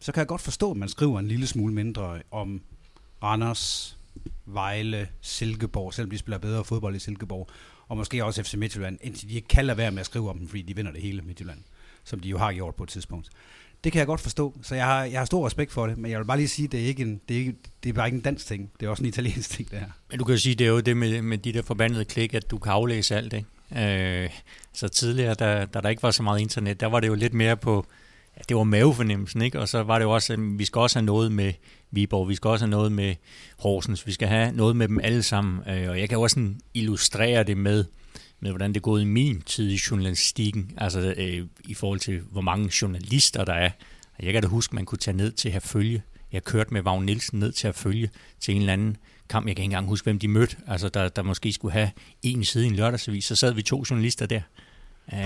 [SPEAKER 2] så kan jeg godt forstå, at man skriver en lille smule mindre om Randers, Vejle, Silkeborg, selvom de spiller bedre fodbold i Silkeborg, og måske også FC Midtjylland, indtil de ikke kan lade være med at skrive om dem, fordi de vinder det hele Midtjylland som de jo har gjort på et tidspunkt. Det kan jeg godt forstå, så jeg har, jeg har stor respekt for det, men jeg vil bare lige sige, at det er, ikke en, det er, ikke, det er bare ikke en dansk ting, det er også en italiensk ting, det her.
[SPEAKER 4] Men du kan jo sige, det er jo det med, med de der forbandede klik, at du kan aflæse alt, ikke? Øh, så tidligere, da, da der ikke var så meget internet, der var det jo lidt mere på, ja, det var mavefornemmelsen, ikke? Og så var det jo også, at vi skal også have noget med Viborg, vi skal også have noget med Horsens, vi skal have noget med dem alle sammen. Øh, og jeg kan også sådan illustrere det med, med, hvordan det er gået i min tid i journalistikken, altså øh, i forhold til, hvor mange journalister der er. Jeg kan da huske, man kunne tage ned til at følge. Jeg kørte med Vagn Nielsen ned til at følge til en eller anden kamp. Jeg kan ikke engang huske, hvem de mødte. Altså, der, der måske skulle have en side i en lørdagsavis. Så sad vi to journalister der.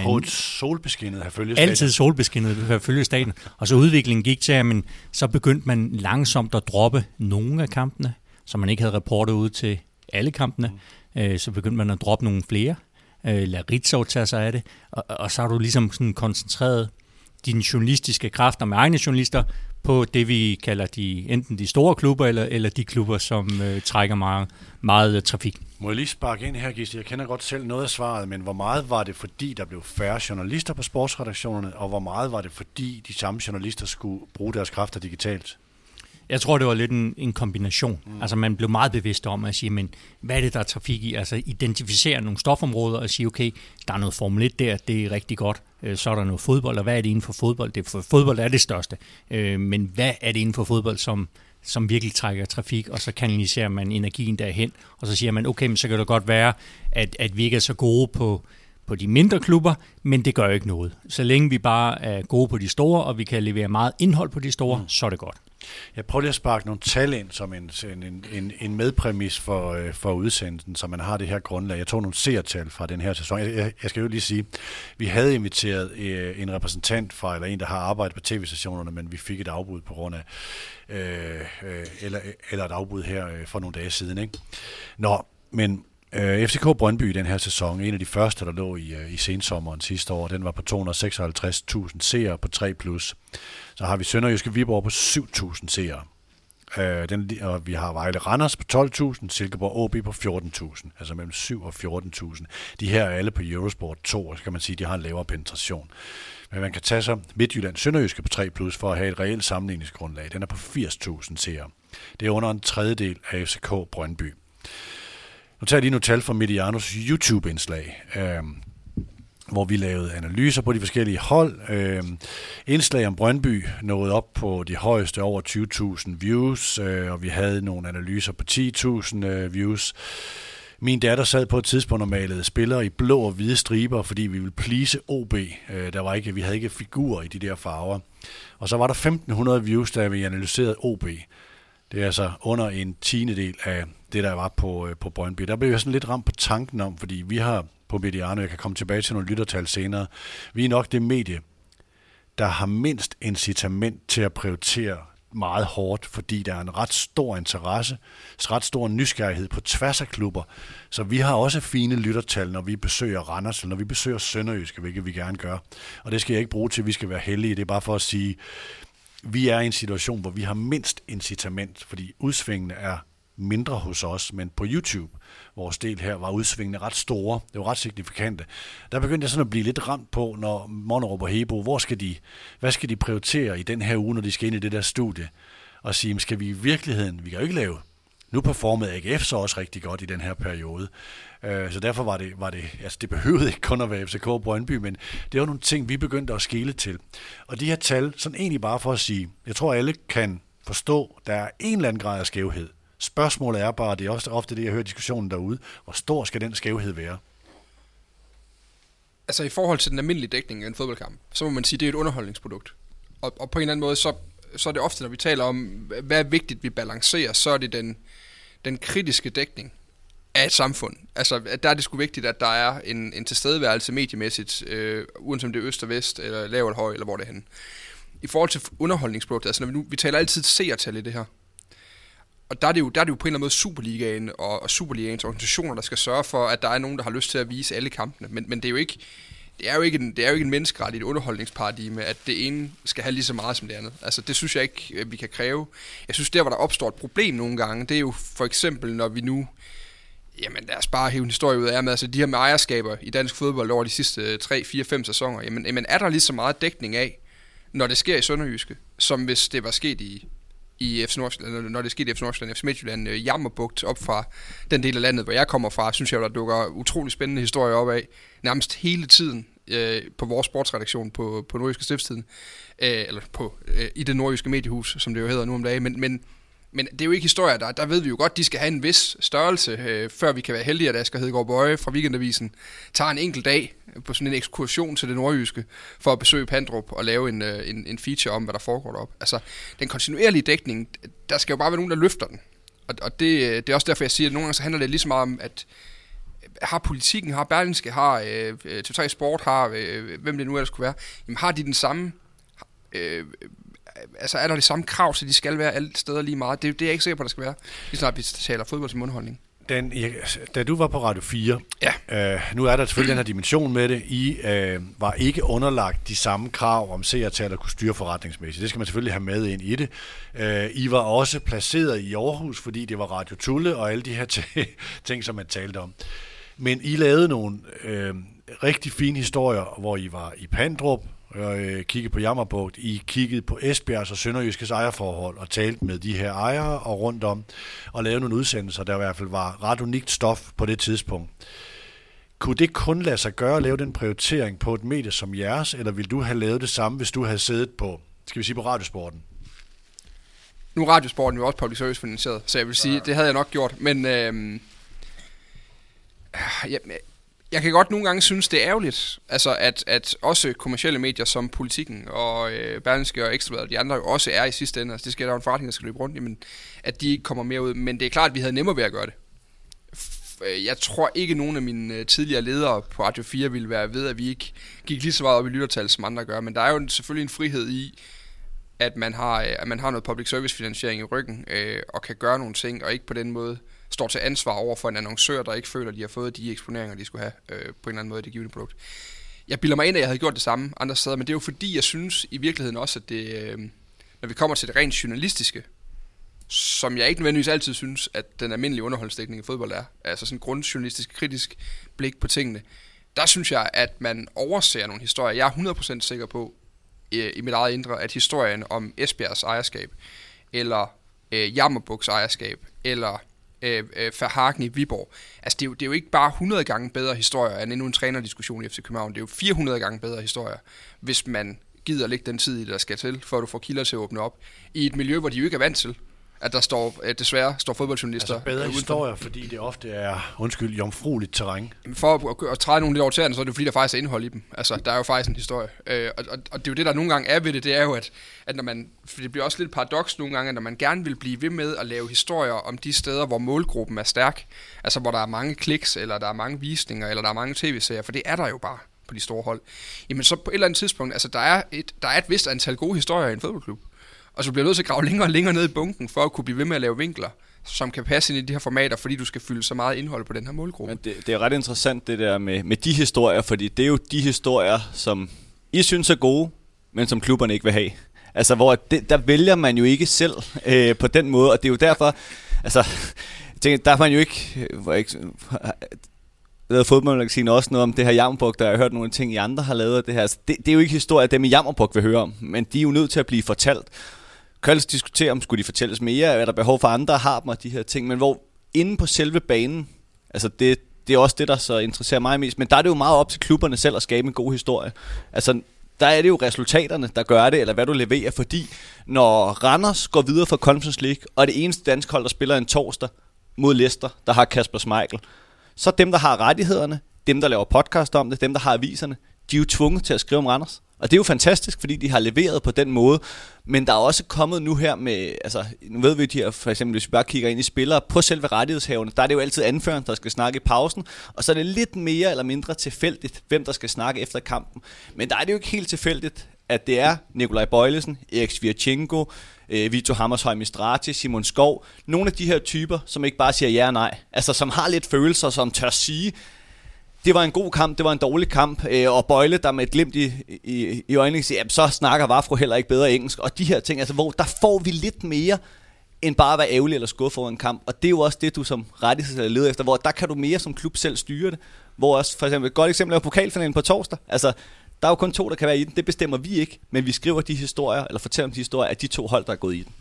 [SPEAKER 1] På et solbeskinnet
[SPEAKER 4] følge Altid solbeskinnet følge staten. Og så udviklingen gik til, at man, så begyndte man langsomt at droppe nogle af kampene, så man ikke havde rapporter ud til alle kampene. Mm. Øh, så begyndte man at droppe nogle flere øh, lad Ritzau tage sig af det, og, og så har du ligesom sådan koncentreret dine journalistiske kræfter med egne journalister på det, vi kalder de, enten de store klubber, eller, eller de klubber, som øh, trækker meget, meget øh, trafik.
[SPEAKER 1] Må jeg lige sparke ind her, Gisle? Jeg kender godt selv noget af svaret, men hvor meget var det, fordi der blev færre journalister på sportsredaktionerne, og hvor meget var det, fordi de samme journalister skulle bruge deres kræfter digitalt?
[SPEAKER 4] Jeg tror, det var lidt en, en kombination. Mm. Altså man blev meget bevidst om at sige, men hvad er det, der er trafik i? Altså identificere nogle stofområder og sige, okay, der er noget Formel 1 der, det er rigtig godt. Øh, så er der noget fodbold, og hvad er det inden for fodbold? Det for fodbold er det største. Øh, men hvad er det inden for fodbold, som, som virkelig trækker trafik, og så kanaliserer man energien derhen, og så siger man, okay, men så kan det godt være, at, at vi ikke er så gode på, på de mindre klubber, men det gør ikke noget. Så længe vi bare er gode på de store, og vi kan levere meget indhold på de store, mm. så er det godt.
[SPEAKER 1] Jeg prøver lige at sparke nogle tal ind som en, en, en, en medpræmis for, øh, for udsendelsen, så man har det her grundlag. Jeg tog nogle seertal fra den her sæson. Jeg, jeg, jeg skal jo lige sige, vi havde inviteret øh, en repræsentant fra, eller en, der har arbejdet på tv-stationerne, men vi fik et afbud på grund af, øh, øh, eller, eller et afbud her øh, for nogle dage siden. Ikke? Nå, men Øh, FCK Brøndby i den her sæson, en af de første, der lå i, øh, i sensommeren sidste år, den var på 256.000 seere på 3+. Plus. Så har vi Sønderjyske Viborg på 7.000 seere. Øh, den, og vi har Vejle Randers på 12.000, Silkeborg AB på 14.000, altså mellem 7 og 14.000. De her er alle på Eurosport 2, og så kan man sige, at de har en lavere penetration. Men man kan tage så Midtjylland Sønderjyske på 3 plus for at have et reelt sammenligningsgrundlag. Den er på 80.000 seere. Det er under en tredjedel af FCK Brøndby. Nu tager jeg lige nogle tal fra Medianos YouTube-indslag. Øh, hvor vi lavede analyser på de forskellige hold. Øh, indslag om Brøndby nåede op på de højeste over 20.000 views, øh, og vi havde nogle analyser på 10.000 øh, views. Min datter sad på et tidspunkt og malede spillere i blå og hvide striber, fordi vi ville please OB. Øh, der var ikke, vi havde ikke figurer i de der farver. Og så var der 1.500 views, da vi analyserede OB. Det er altså under en tiende del af det, der var på, øh, på Brøndby. Der blev jeg sådan lidt ramt på tanken om, fordi vi har på Mediano, jeg kan komme tilbage til nogle lyttertal senere, vi er nok det medie, der har mindst incitament til at prioritere meget hårdt, fordi der er en ret stor interesse, ret stor nysgerrighed på tværs af klubber. Så vi har også fine lyttertal, når vi besøger Randers, eller når vi besøger Sønderjyske, hvilket vi gerne gør. Og det skal jeg ikke bruge til, at vi skal være heldige. Det er bare for at sige, vi er i en situation, hvor vi har mindst incitament, fordi udsvingene er mindre hos os, men på YouTube, vores del her, var udsvingene ret store. Det var ret signifikante. Der begyndte jeg sådan at blive lidt ramt på, når Monnerup og Hebo, hvor skal de, hvad skal de prioritere i den her uge, når de skal ind i det der studie? Og sige, skal vi i virkeligheden, vi kan jo ikke lave nu performede AGF så også rigtig godt i den her periode. Øh, så derfor var det, var det, altså det behøvede ikke kun at være FCK og Brøndby, men det var nogle ting, vi begyndte at skele til. Og de her tal, sådan egentlig bare for at sige, jeg tror alle kan forstå, der er en eller anden grad af skævhed. Spørgsmålet er bare, det er også ofte det, jeg hører diskussionen derude, hvor stor skal den skævhed være?
[SPEAKER 6] Altså i forhold til den almindelige dækning af en fodboldkamp, så må man sige, at det er et underholdningsprodukt. Og, og på en eller anden måde, så, så er det ofte, når vi taler om, hvad er vigtigt, vi balancerer, så er det den, den kritiske dækning af et samfund. Altså, der er det sgu vigtigt, at der er en, en tilstedeværelse mediemæssigt, øh, uanset om det er øst og vest, eller lav eller høj, eller hvor det er henne. I forhold til underholdningsproduktet, altså når vi, nu, vi taler altid seertal i det her, og der er, det jo, der er det jo på en eller anden måde Superligaen og, og Superligaens organisationer, der skal sørge for, at der er nogen, der har lyst til at vise alle kampene. Men, men det er jo ikke, det er jo ikke en, det er jo ikke en menneskeret i et underholdningsparadigme, at det ene skal have lige så meget som det andet. Altså, det synes jeg ikke, øh, vi kan kræve. Jeg synes, der hvor der opstår et problem nogle gange, det er jo for eksempel, når vi nu Jamen lad os bare hive en historie ud af med, altså de her med ejerskaber i dansk fodbold over de sidste 3, 4, 5 sæsoner, jamen, jamen er der lige så meget dækning af, når det sker i Sønderjyske, som hvis det var sket i, i FC Nordsjælland, når det skete i FC Nordsjælland, FC Midtjylland, øh, Jammerbugt op fra den del af landet, hvor jeg kommer fra, synes jeg, der dukker utrolig spændende historier op af, nærmest hele tiden øh, på vores sportsredaktion på, på Nordjyske Stiftstiden, øh, eller på, øh, i det nordjyske mediehus, som det jo hedder nu om dagen, men, men men det er jo ikke historier, der, der ved vi jo godt, de skal have en vis størrelse, øh, før vi kan være heldige, at Asger Hedegaard Bøje fra Weekendavisen tager en enkelt dag på sådan en ekskursion til det nordjyske, for at besøge Pandrup og lave en, øh, en, en feature om, hvad der foregår derop. Altså, den kontinuerlige dækning, der skal jo bare være nogen, der løfter den. Og, og det, øh, det er også derfor, jeg siger, at nogle gange så handler det lige så meget om, at øh, har politikken, har Berlingske, har øh, øh TV3 Sport, har øh, hvem det nu ellers skulle være, jamen har de den samme øh, altså er der det samme krav, så de skal være alle steder lige meget? Det, det er jeg ikke sikker på, der skal være, lige snart vi taler fodbold som underholdning.
[SPEAKER 1] Den, da du var på Radio 4, ja. øh, nu er der selvfølgelig den her dimension med det, I øh, var ikke underlagt de samme krav om seertal, der kunne styre forretningsmæssigt. Det skal man selvfølgelig have med ind i det. Øh, I var også placeret i Aarhus, fordi det var Radio Tulle og alle de her *laughs* ting, som man talte om. Men I lavede nogle øh, rigtig fine historier, hvor I var i Pandrup, og øh, kiggede på Jammerbugt. I kiggede på Esbjergs og Sønderjyskes ejerforhold og talte med de her ejere og rundt om og lavede nogle udsendelser, der i hvert fald var ret unikt stof på det tidspunkt. Kunne det kun lade sig gøre at lave den prioritering på et medie som jeres, eller ville du have lavet det samme, hvis du havde siddet på, skal vi sige, på radiosporten?
[SPEAKER 6] Nu er radiosporten jo også public service finansieret, så jeg vil sige, ja. det havde jeg nok gjort, men øh, ja, jeg kan godt nogle gange synes, det er ærgerligt, altså at, at også kommersielle medier som Politikken og øh, Berlingske og Ekstrabladet og de andre jo også er i sidste ende, altså det skal der en forretning, der skal løbe rundt i, men at de ikke kommer mere ud. Men det er klart, at vi havde nemmere ved at gøre det. Øh, jeg tror ikke, at nogen af mine øh, tidligere ledere på Radio 4 ville være ved, at vi ikke gik lige så meget op i lyttertal, som andre gør. Men der er jo selvfølgelig en frihed i, at man har, øh, at man har noget public service finansiering i ryggen, øh, og kan gøre nogle ting, og ikke på den måde står til ansvar over for en annoncør, der ikke føler, at de har fået de eksponeringer, de skulle have øh, på en eller anden måde i det givende produkt. Jeg bilder mig ind, at jeg havde gjort det samme andre steder, men det er jo fordi, jeg synes i virkeligheden også, at det, øh, når vi kommer til det rent journalistiske, som jeg ikke nødvendigvis altid synes, at den almindelige underholdsdækning i fodbold er, altså sådan grundjournalistisk, kritisk blik på tingene, der synes jeg, at man overser nogle historier. Jeg er 100% sikker på, øh, i mit eget indre, at historien om Esbjergs ejerskab, eller øh, Jammerbuks ejerskab, eller øh, øh, Verhagen i Viborg. Altså, det er, jo, det er jo ikke bare 100 gange bedre historier end endnu en trænerdiskussion i FC København. Det er jo 400 gange bedre historier, hvis man gider lægge den tid, der skal til, for at du får kilder til at åbne op. I et miljø, hvor de jo ikke er vant til at der står, øh, desværre står fodboldjournalister.
[SPEAKER 1] Altså bedre historier, fordi det ofte er, undskyld, jomfrueligt terræn.
[SPEAKER 6] For at, at træde nogle lidt over tæerne, så er det fordi, der faktisk er indhold i dem. Altså, der er jo faktisk en historie. Øh, og, og, og, det er jo det, der nogle gange er ved det, det er jo, at, at når man, for det bliver også lidt paradoks nogle gange, at når man gerne vil blive ved med at lave historier om de steder, hvor målgruppen er stærk, altså hvor der er mange kliks, eller der er mange visninger, eller der er mange tv-serier, for det er der jo bare på de store hold, jamen så på et eller andet tidspunkt, altså der er et, der er et vist antal gode historier i en fodboldklub. Og så bliver du nødt til at grave *laughs* længere og længere ned i bunken, for at kunne blive ved med at lave vinkler, som kan passe ind i de her formater, fordi du skal fylde så meget indhold på den her målgruppe.
[SPEAKER 3] Men det, det er ret interessant det der med, med de historier, fordi det er jo de historier, som I synes er gode, men som klubberne ikke vil have. Altså, hvor det, der vælger man jo ikke selv øh, på den måde, og det er jo derfor, altså, tænker, der har man jo ikke, hvor jeg ikke lavet fodboldmagasinet også noget om det her Jammerbuk, der jeg har hørt nogle ting, I andre har lavet det her. Altså, det, det, er jo ikke historie, dem i Jammerbuk vil høre om, men de er jo nødt til at blive fortalt. Kan altså diskutere, om skulle de fortælles mere, er der behov for andre har dem og de her ting, men hvor inde på selve banen, altså det, det er også det, der så interesserer mig mest, men der er det jo meget op til klubberne selv at skabe en god historie. Altså, der er det jo resultaterne, der gør det, eller hvad du leverer, fordi når Randers går videre fra Conference League, og det eneste dansk hold, der spiller en torsdag mod Leicester, der har Kasper Schmeichel, så dem, der har rettighederne, dem, der laver podcast om det, dem, der har aviserne, de er jo tvunget til at skrive om Randers. Og det er jo fantastisk, fordi de har leveret på den måde. Men der er også kommet nu her med, altså nu ved vi de her, for eksempel hvis vi bare kigger ind i spillere på selve rettighedshaverne, der er det jo altid anføreren, der skal snakke i pausen, og så er det lidt mere eller mindre tilfældigt, hvem der skal snakke efter kampen. Men der er det jo ikke helt tilfældigt, at det er Nikolaj Bøjlesen, Erik Svirchenko, øh, Vito Hammershøj Mistrati, Simon Skov, nogle af de her typer, som ikke bare siger ja og nej, altså som har lidt følelser, som tør sige, det var en god kamp, det var en dårlig kamp, øh, og Bøjle, der med et glimt i, i, i øjnene siger, så snakker Vafro heller ikke bedre engelsk, og de her ting, altså hvor der får vi lidt mere, end bare at være ærgerlig eller skuffet over en kamp, og det er jo også det, du som rettighedsleder leder efter, hvor der kan du mere som klub selv styre det, hvor også, for eksempel, et godt eksempel er pokalfinalen på torsdag, altså der er jo kun to, der kan være i den. Det bestemmer vi ikke, men vi skriver de historier, eller fortæller om de historier af de to hold, der er gået i den.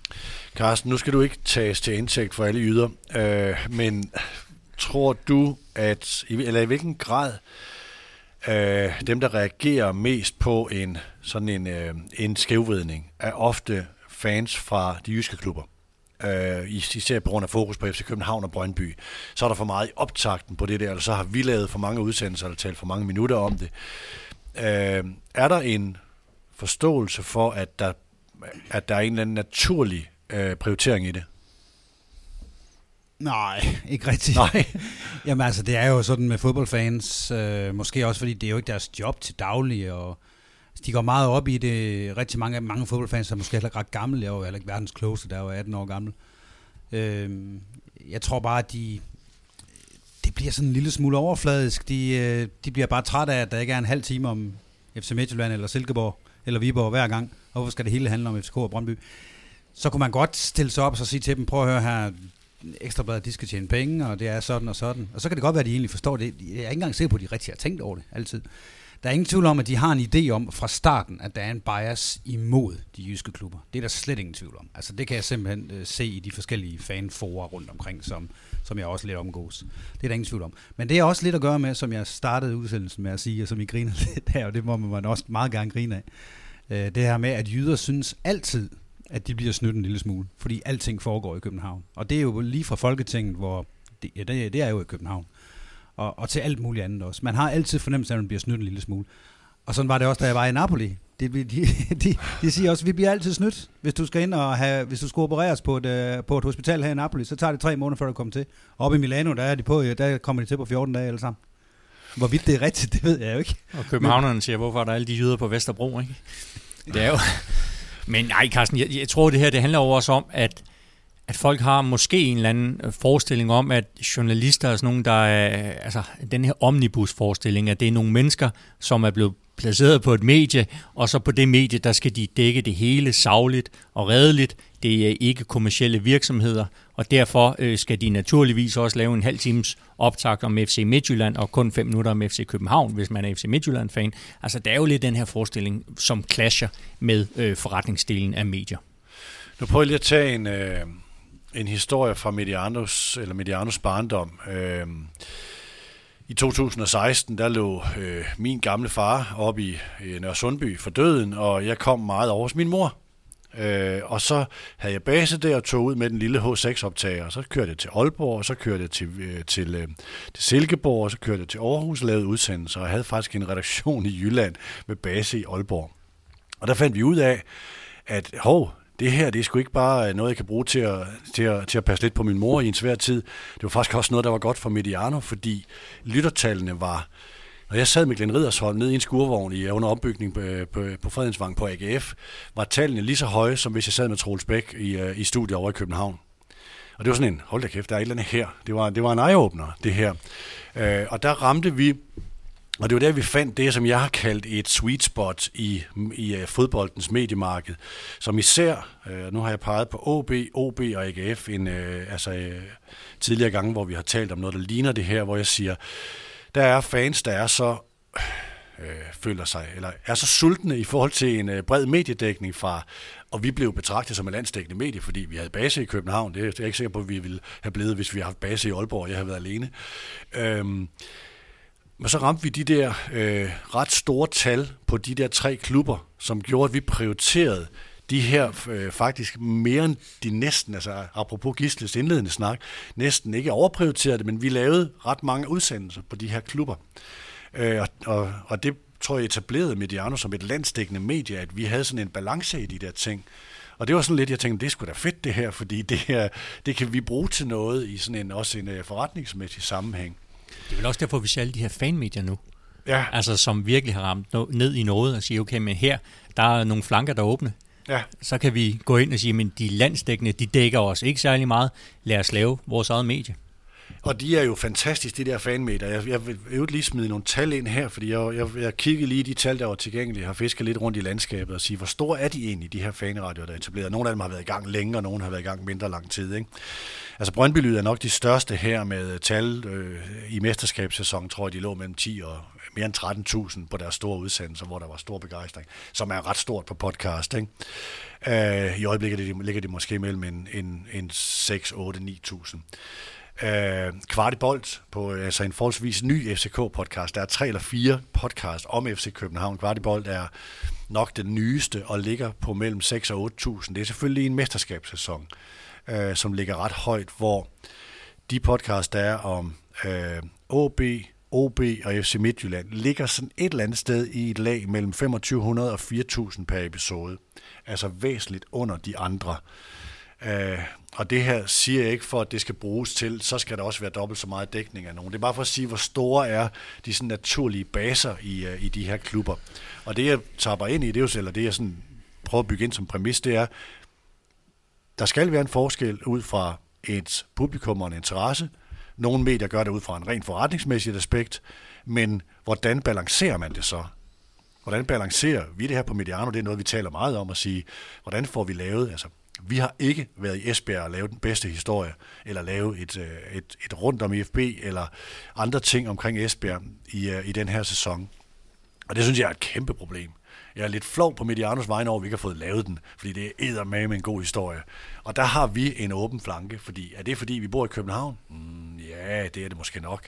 [SPEAKER 1] Carsten, nu skal du ikke tages til indtægt for alle yder, øh, men tror du, at, eller i hvilken grad øh, dem, der reagerer mest på en sådan en, øh, en skævvridning, er ofte fans fra de jyske klubber? øh, især på grund af fokus på FC København og Brøndby, så er der for meget i optakten på det der, eller så har vi lavet for mange udsendelser, eller talt for mange minutter om det. Øh, er der en forståelse for, at der, at der er en eller anden naturlig øh, prioritering i det?
[SPEAKER 2] Nej, *laughs* ikke rigtigt.
[SPEAKER 1] Nej. *laughs*
[SPEAKER 2] Jamen altså, det er jo sådan med fodboldfans, øh, måske også fordi det er jo ikke deres job til daglig, og altså, de går meget op i det. Rigtig mange, mange fodboldfans er måske heller ikke ret gamle. Jeg er jo heller ikke verdens klogeste, der er jo 18 år gammel. Øh, jeg tror bare, at de, det bliver sådan en lille smule overfladisk. De, øh, de bliver bare trætte af, at der ikke er en halv time om FC Midtjylland eller Silkeborg eller Viborg hver gang. Og hvorfor skal det hele handle om FCK og Brøndby? Så kunne man godt stille sig op og så sige til dem, prøv at høre her, ekstrabladet, de skal tjene penge, og det er sådan og sådan. Og så kan det godt være, at de egentlig forstår det. Jeg er ikke engang sikker på, at de rigtig har tænkt over det, altid. Der er ingen tvivl om, at de har en idé om fra starten, at der er en bias imod de jyske klubber. Det er der slet ingen tvivl om. Altså det kan jeg simpelthen øh, se i de forskellige fanforer rundt omkring, som, som jeg også lidt omgås. Det er der ingen tvivl om. Men det er også lidt at gøre med, som jeg startede udsendelsen med at sige, og som I griner *laughs* lidt af, og det må man også meget gerne grine af. Øh, det her med, at jyder synes altid, at de bliver snydt en lille smule, fordi alting foregår i København. Og det er jo lige fra Folketinget, hvor det, ja, det, det er jo i København. Og, og til alt muligt andet også. Man har altid fornemmelse af, at man bliver snydt en lille smule. Og sådan var det også, da jeg var i Napoli. Det, de, *laughs* de, de siger også, at vi bliver altid snydt. Hvis du skal ind og have, hvis du skal opereres på et, øh, på et hospital her i Napoli, så tager det tre måneder, før du kommer til. Og i Milano, der er de på, der kommer de til på 14 dage alle sammen. Hvorvidt det er rigtigt, *laughs* det ved jeg jo ikke.
[SPEAKER 4] Og københavnerne siger, hvorfor er der alle de jyder på Vesterbro, ikke? Det er jo... Men nej, Carsten, jeg, jeg tror, det her det handler over også om, at, at folk har måske en eller anden øh, forestilling om, at journalister er sådan nogle, der er, altså den her omnibus-forestilling, at det er nogle mennesker, som er blevet placeret på et medie, og så på det medie, der skal de dække det hele savligt og redeligt. Det er ikke kommersielle virksomheder, og derfor øh, skal de naturligvis også lave en halv times optag om FC Midtjylland, og kun fem minutter om FC København, hvis man er FC Midtjylland-fan. Altså, der er jo lidt den her forestilling, som clasher med øh, forretningsdelen af medier.
[SPEAKER 1] Nu prøver jeg lige at tage en, øh, en historie fra Medianos, eller Medianos barndom. Øh, i 2016, der lå øh, min gamle far oppe i øh, Nørresundby for døden, og jeg kom meget over hos min mor. Øh, og så havde jeg base der og tog ud med den lille H6-optager, og så kørte jeg til Aalborg, og så kørte jeg til, øh, til, øh, til Silkeborg, og så kørte jeg til Aarhus og lavede udsendelser, og jeg havde faktisk en redaktion i Jylland med base i Aalborg. Og der fandt vi ud af, at hov, det her, det er sgu ikke bare noget, jeg kan bruge til at, til, at, til at passe lidt på min mor i en svær tid. Det var faktisk også noget, der var godt for Mediano, fordi lyttertallene var når jeg sad med Glenn Riddersholm nede i en skurvogn i, under opbygning på, på, på Fredensvang på AGF, var tallene lige så høje, som hvis jeg sad med Troels Bæk i, øh, i studiet over i København. Og det var sådan en, hold da kæft, der er et eller andet her. Det var, det var en eye-opener, det her. Øh, og der ramte vi og det var der, vi fandt det, som jeg har kaldt et sweet spot i, i øh, fodboldens mediemarked, som især, øh, nu har jeg peget på OB, OB og AGF en, øh, altså, øh, tidligere gange, hvor vi har talt om noget, der ligner det her, hvor jeg siger, der er fans, der er så øh, føler sig, eller er så sultne i forhold til en øh, bred mediedækning fra, og vi blev betragtet som en landsdækkende medie, fordi vi havde base i København. Det er jeg ikke sikker på, at vi ville have blevet, hvis vi havde haft base i Aalborg, og jeg havde været alene. Øhm, men så ramte vi de der øh, ret store tal på de der tre klubber, som gjorde, at vi prioriterede de her øh, faktisk mere end de næsten, altså apropos Gisles indledende snak, næsten ikke overprioriterede det, men vi lavede ret mange udsendelser på de her klubber. Øh, og, og, og det tror jeg etablerede Mediano som et landstækkende medie, at vi havde sådan en balance i de der ting. Og det var sådan lidt, jeg tænkte, det skulle da fedt det her, fordi det, her, det kan vi bruge til noget i sådan en, også en uh, forretningsmæssig sammenhæng.
[SPEAKER 4] Det er vel også derfor, vi ser alle de her fanmedier nu.
[SPEAKER 1] Ja.
[SPEAKER 4] Altså, som virkelig har ramt no- ned i noget og sige, okay, men her, der er nogle flanker, der er åbne.
[SPEAKER 1] Ja.
[SPEAKER 4] Så kan vi gå ind og sige, men de landsdækkende, de dækker os ikke særlig meget. Lad os lave vores eget medie.
[SPEAKER 1] Og de er jo fantastiske, de der fanmeter. Jeg, jeg vil jo lige smide nogle tal ind her, fordi jeg, jeg, jeg kiggede lige de tal, der var tilgængelige. Jeg har fisket lidt rundt i landskabet og sige, hvor store er de egentlig, de her fanradioer, der er etableret? Nogle af dem har været i gang længere, nogle har været i gang mindre lang tid. Ikke? Altså Brøndby Lyd er nok de største her med tal øh, i mesterskabssæsonen, tror jeg, de lå mellem 10 og mere end 13.000 på deres store udsendelser, hvor der var stor begejstring, som er ret stort på podcast. Ikke? Øh, I øjeblikket ligger de måske mellem en, en, en 6, 8, 9.000. Øh, Kvartibolt på altså en forholdsvis ny FCK-podcast. Der er tre eller fire podcast om FC København. Kvartibolt er nok den nyeste og ligger på mellem 6 og 8.000. Det er selvfølgelig en mesterskabssæson, øh, som ligger ret højt, hvor de podcast, der er om øh, OB, OB og FC Midtjylland, ligger sådan et eller andet sted i et lag mellem 2500 og 4000 per episode. Altså væsentligt under de andre. Øh, og det her siger jeg ikke for, at det skal bruges til, så skal der også være dobbelt så meget dækning af nogen. Det er bare for at sige, hvor store er de sådan naturlige baser i, uh, i de her klubber. Og det jeg taber ind i, det er jo, eller det jeg sådan prøver at bygge ind som præmis, det er, der skal være en forskel ud fra et publikum og en interesse. Nogle medier gør det ud fra en rent forretningsmæssigt aspekt, men hvordan balancerer man det så? Hvordan balancerer vi det her på Mediano? Det er noget, vi taler meget om at sige, hvordan får vi lavet, altså vi har ikke været i Esbjerg og lavet den bedste historie, eller lave et, øh, et, et rundt om IFB, eller andre ting omkring Esbjerg i, øh, i den her sæson. Og det synes jeg er et kæmpe problem. Jeg er lidt flov på Medianos vegne over, at vi ikke har fået lavet den, fordi det er med en god historie. Og der har vi en åben flanke, fordi er det fordi, vi bor i København? Mm, ja, det er det måske nok.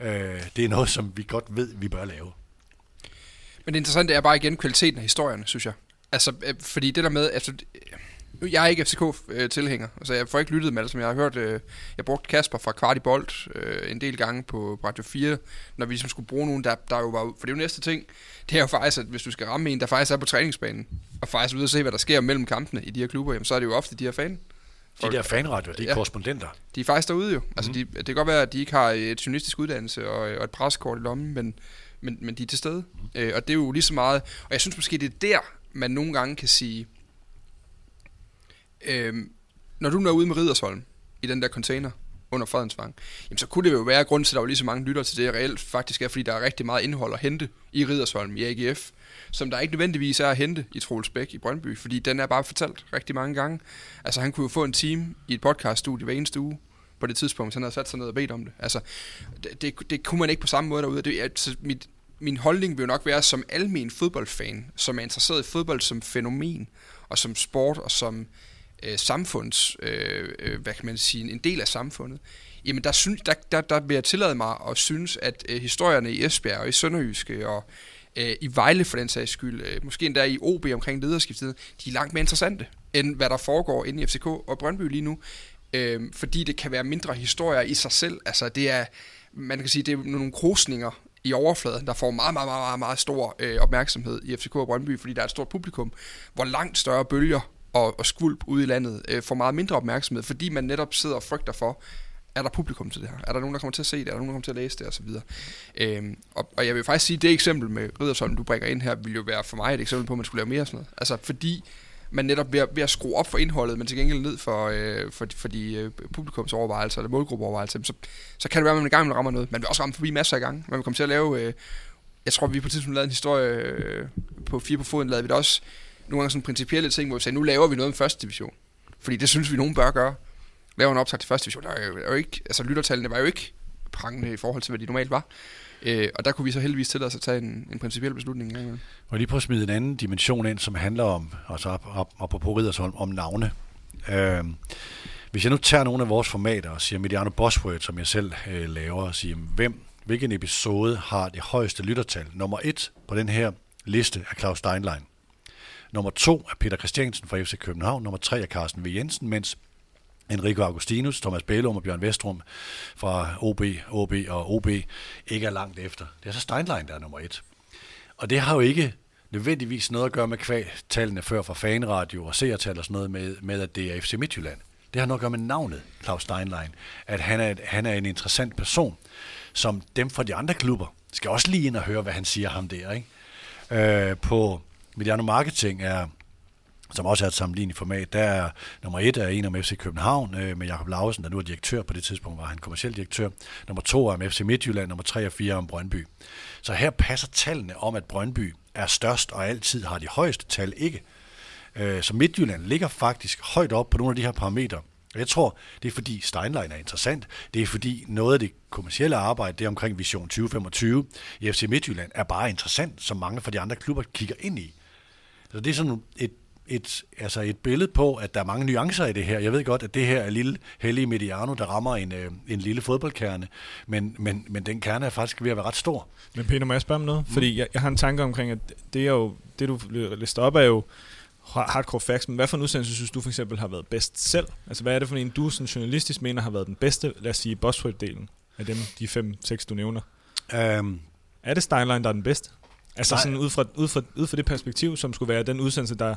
[SPEAKER 1] Øh, det er noget, som vi godt ved, vi bør lave.
[SPEAKER 6] Men det interessante er bare igen kvaliteten af historierne, synes jeg. Altså, øh, fordi det der med, altså, jeg er ikke FCK-tilhænger, altså jeg får ikke lyttet med det, som jeg har hørt. Øh, jeg brugte Kasper fra Kvart i Bold øh, en del gange på Radio 4, når vi ligesom skulle bruge nogen, der, der jo var... For det er jo næste ting, det er jo faktisk, at hvis du skal ramme en, der faktisk er på træningsbanen, og faktisk ud og se, hvad der sker mellem kampene i de her klubber, jamen, så er det jo ofte de her fan.
[SPEAKER 1] De der fanradioer, de er ja, korrespondenter.
[SPEAKER 6] De er faktisk derude jo. Altså, mm. de, det kan godt være, at de ikke har et journalistisk uddannelse og, og et preskort i lommen, men, men, men de er til stede. Mm. Øh, og det er jo lige så meget... Og jeg synes måske, det er der, man nogle gange kan sige, Øhm, når du er ude med Ridersholm i den der container under Fredensvang, jamen så kunne det jo være, grund til, at der var lige så mange lytter til det reelt faktisk er, fordi der er rigtig meget indhold at hente i Ridersholm, i AGF, som der ikke nødvendigvis er at hente i Troels Bæk i Brøndby, fordi den er bare fortalt rigtig mange gange. Altså han kunne jo få en time i et podcaststudie hver eneste uge, på det tidspunkt, så han havde sat sig ned og bedt om det. Altså, det, det, det kunne man ikke på samme måde derude. Det, altså, mit, min holdning vil jo nok være som almen fodboldfan, som er interesseret i fodbold som fænomen, og som sport, og som øh, samfunds, øh, øh, hvad kan man sige, en del af samfundet, jamen der, synes, der, der, der vil jeg tillade mig at synes, at øh, historierne i Esbjerg og i Sønderjyske og øh, i Vejle for den sags skyld, øh, måske endda i OB omkring lederskiftet, de er langt mere interessante, end hvad der foregår inde i FCK og Brøndby lige nu. Øh, fordi det kan være mindre historier i sig selv. Altså det er, man kan sige, det er nogle krusninger i overfladen, der får meget, meget, meget, meget stor øh, opmærksomhed i FCK og Brøndby, fordi der er et stort publikum, hvor langt større bølger og, og skvulp ude i landet øh, får meget mindre opmærksomhed, fordi man netop sidder og frygter for, er der publikum til det her? Er der nogen, der kommer til at se det? Er der nogen, der kommer til at læse det? Og så videre. Øhm, og, og jeg vil faktisk sige, at det eksempel med Riddersholm, du bringer ind her, vil jo være for mig et eksempel på, at man skulle lave mere sådan noget. Altså fordi man netop ved at, ved at skrue op for indholdet, men til gengæld ned for, øh, for, for de øh, publikumsovervejelser eller målgruppeovervejelser, så, så kan det være, at man i gang med rammer noget. Man vil også ramme forbi masser af gange. Man vil komme til at lave... Øh, jeg tror, vi på et tidspunkt lavede en historie øh, på fire på foden, lavede vi det også nogle gange sådan principielle ting, hvor vi sagde, nu laver vi noget om første division. Fordi det synes vi, nogen bør gøre. Laver en optag til første division. Der er jo, er jo ikke, altså lyttertallene var jo ikke prangende i forhold til, hvad de normalt var. Øh, og der kunne vi så heldigvis til os at tage en, en principiel beslutning. Ja.
[SPEAKER 1] Og lige prøve at smide en anden dimension ind, som handler om, altså op, op, op på om navne. Øh, hvis jeg nu tager nogle af vores formater og siger Mediano Bosworth, som jeg selv øh, laver, og siger, hvem, hvilken episode har det højeste lyttertal? Nummer et på den her liste er Claus Steinlein. Nummer to er Peter Christiansen fra FC København. Nummer tre er Carsten V. Jensen, mens Enrico Augustinus, Thomas Bælum og Bjørn Vestrum fra OB, OB og OB ikke er langt efter. Det er så Steinlein, der er nummer et. Og det har jo ikke nødvendigvis noget at gøre med kvæg tallene før fra fanradio og seertal og sådan noget med, med, at det er FC Midtjylland. Det har noget at gøre med navnet, Claus Steinlein. At han er, han er en interessant person, som dem fra de andre klubber skal også lige ind og høre, hvad han siger ham der. Ikke? Øh, på Mediano Marketing er som også er et sammenlignet format. Der er nummer et er en om FC København øh, med Jakob Lausen, der nu er direktør. På det tidspunkt var han kommersiel direktør. Nummer to er om FC Midtjylland. Nummer tre og fire om Brøndby. Så her passer tallene om, at Brøndby er størst og altid har de højeste tal ikke. Øh, så Midtjylland ligger faktisk højt op på nogle af de her parametre. Jeg tror, det er fordi Steinlein er interessant. Det er fordi noget af det kommercielle arbejde, det er omkring Vision 2025 i FC Midtjylland, er bare interessant, som mange fra de andre klubber kigger ind i. Så det er sådan et et, altså et billede på, at der er mange nuancer i det her. Jeg ved godt, at det her er lille hellige Mediano, der rammer en, øh, en lille fodboldkerne, men, men, men den kerne er faktisk ved at være ret stor.
[SPEAKER 5] Men Peter, må jeg spørge om noget? Mm. Fordi jeg, jeg har en tanke omkring, at det, er jo, det du lister op er jo hardcore facts, men hvad for en udsendelse synes du for eksempel har været bedst selv? Altså hvad er det for en, du sådan journalistisk mener har været den bedste, lad os sige, Bosworth-delen af dem, de fem, seks du nævner? Um, er det Steinlein, der er den bedste? Altså nej. sådan ud fra, ud, fra, ud fra det perspektiv, som skulle være den udsendelse, der